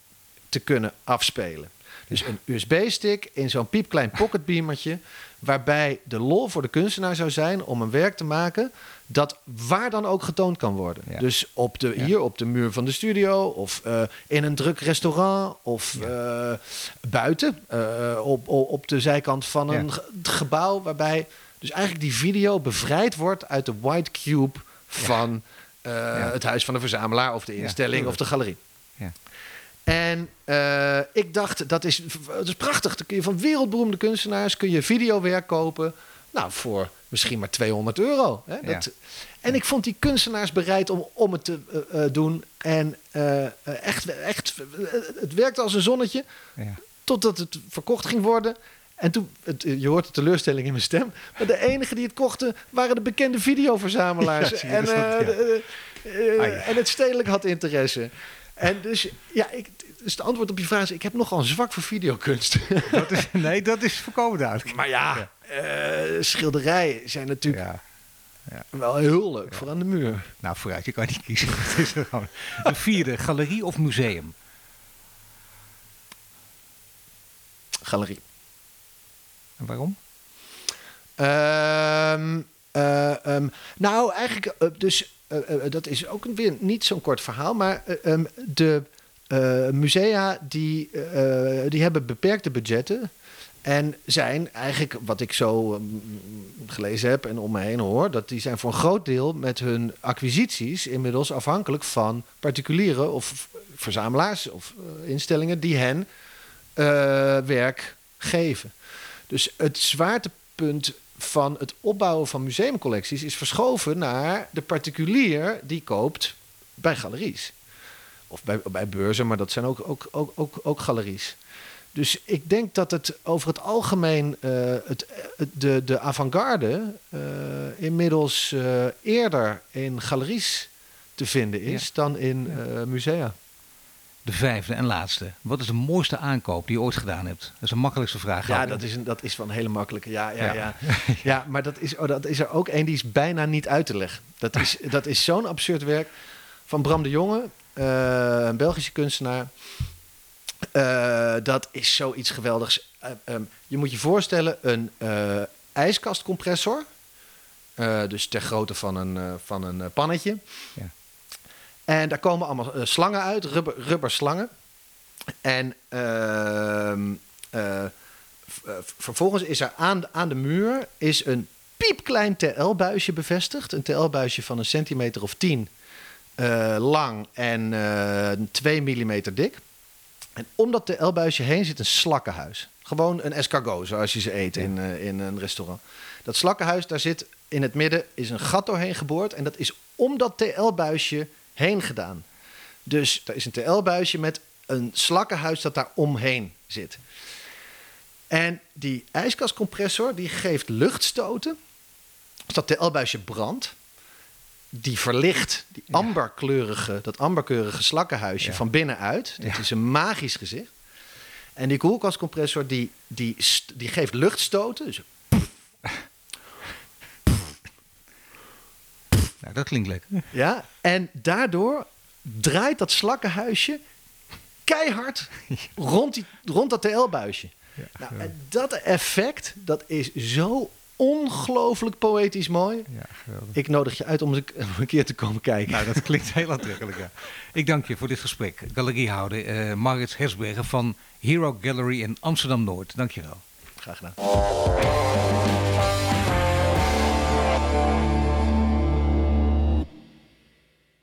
te kunnen afspelen. Dus een USB-stick in zo'n piepklein pocketbeamertje, waarbij de lol voor de kunstenaar zou zijn om een werk te maken dat waar dan ook getoond kan worden. Ja. Dus op de, Ja. hier op de muur van de studio, of eh, in een druk restaurant, of eh, buiten eh, op, op, de zijkant van een gebouw, waarbij dus eigenlijk die video bevrijd wordt uit de white cube van het huis van de verzamelaar of de instelling of de galerie. En eh, ik dacht, dat is, dat is prachtig. Dan kun je van wereldberoemde kunstenaars kun je videowerk kopen. Nou, voor misschien maar 200 euro. Hè? Ja. Dat, en ik vond die kunstenaars bereid om, om het te eh, eh, doen. En echt, echt, het werkte als een zonnetje. Ja. Totdat het verkocht ging worden. En toen, het, je hoort de teleurstelling in mijn stem. Maar de enigen die het kochten waren de bekende videoverzamelaars. Ja, en, dat de- Ah, ja. en het stedelijk had interesse. En dus, ja, ik, dus het antwoord op je vraag is... ik heb nogal een zwak voor videokunst. Dat is, nee, dat is voorkomen duidelijk. maar ja, eh, schilderijen zijn natuurlijk Ja. wel heel leuk voor aan de muur. Nou, vooruit, je kan niet kiezen. Het is er gewoon. Een vierde, galerie of museum? Galerie. En waarom? Ehm, eh, ehm, nou, eigenlijk, eh, dus dat is ook weer niet zo'n kort verhaal, maar eh, ehm, de eh, musea die, eh, die hebben beperkte budgetten. En zijn eigenlijk, wat ik zo ehm, gelezen heb en om me heen hoor, dat die zijn voor een groot deel met hun acquisities inmiddels afhankelijk van particulieren of verzamelaars of eh, instellingen die hen eh, werk geven. Dus het zwaartepunt van het opbouwen van museumcollecties is verschoven naar de particulier die koopt bij galeries. Of bij, bij beurzen, maar dat zijn ook, ook, ook, ook, ook galeries. Dus ik denk dat het over het algemeen eh, het, het- de, de avant-garde eh, inmiddels eh, eerder in galeries te vinden is dan in musea. De vijfde en laatste. Wat is de mooiste aankoop die je ooit gedaan hebt? Dat is de makkelijkste vraag. Ja, dat is, een, dat is wel een hele makkelijke. Ja, ja, Ja. ja. ja. maar dat is, oh, dat is er ook één die is bijna niet uit te leggen. Dat is, dat is zo'n absurd werk van Bram de Jonge, eh, een Belgische kunstenaar. Eh, dat is zoiets geweldigs. Eh, ehm, je moet je voorstellen, een ijskastcompressor. Dus ter grootte van een, van een pannetje. Ja. En daar komen allemaal eh, slangen uit, rubber, rubberslangen. En ehm, eh, eh, vervolgens is er aan, de- aan de muur is een piepklein TL-buisje bevestigd. Een TL-buisje van een centimeter of tien eh, lang en eh 2 millimeter dik. En om dat TL-buisje heen zit een slakkenhuis. Gewoon een escargot, zoals je ze eet in, in een restaurant. Dat slakkenhuis, daar zit in het midden is een gat doorheen geboord. En dat is om dat TL-buisje heen gedaan. Dus er is een TL-buisje met een slakkenhuis dat daar omheen zit. En die ijskastcompressor die geeft luchtstoten. Als dat TL-buisje brandt, die verlicht die amberkleurige, dat amberkleurige slakkenhuisje Ja. van binnenuit. Dat Ja. is een magisch gezicht. En die koelkastcompressor die, die, die geeft luchtstoten. Dus Nou, dat klinkt lekker. Ja, en daardoor draait dat slakkenhuisje keihard rond, die, rond dat TL-buisje. nou, en dat effect, dat is zo ongelooflijk poëtisch mooi. Ja, geweldig. Ik nodig je uit om een keer te komen kijken. Nou, dat klinkt heel aantrekkelijk, ja. Ik dank je voor dit gesprek. Galeriehouder eh Maurits Hersberger van Hero Gallery in Amsterdam-Noord. Dank je wel. Graag gedaan.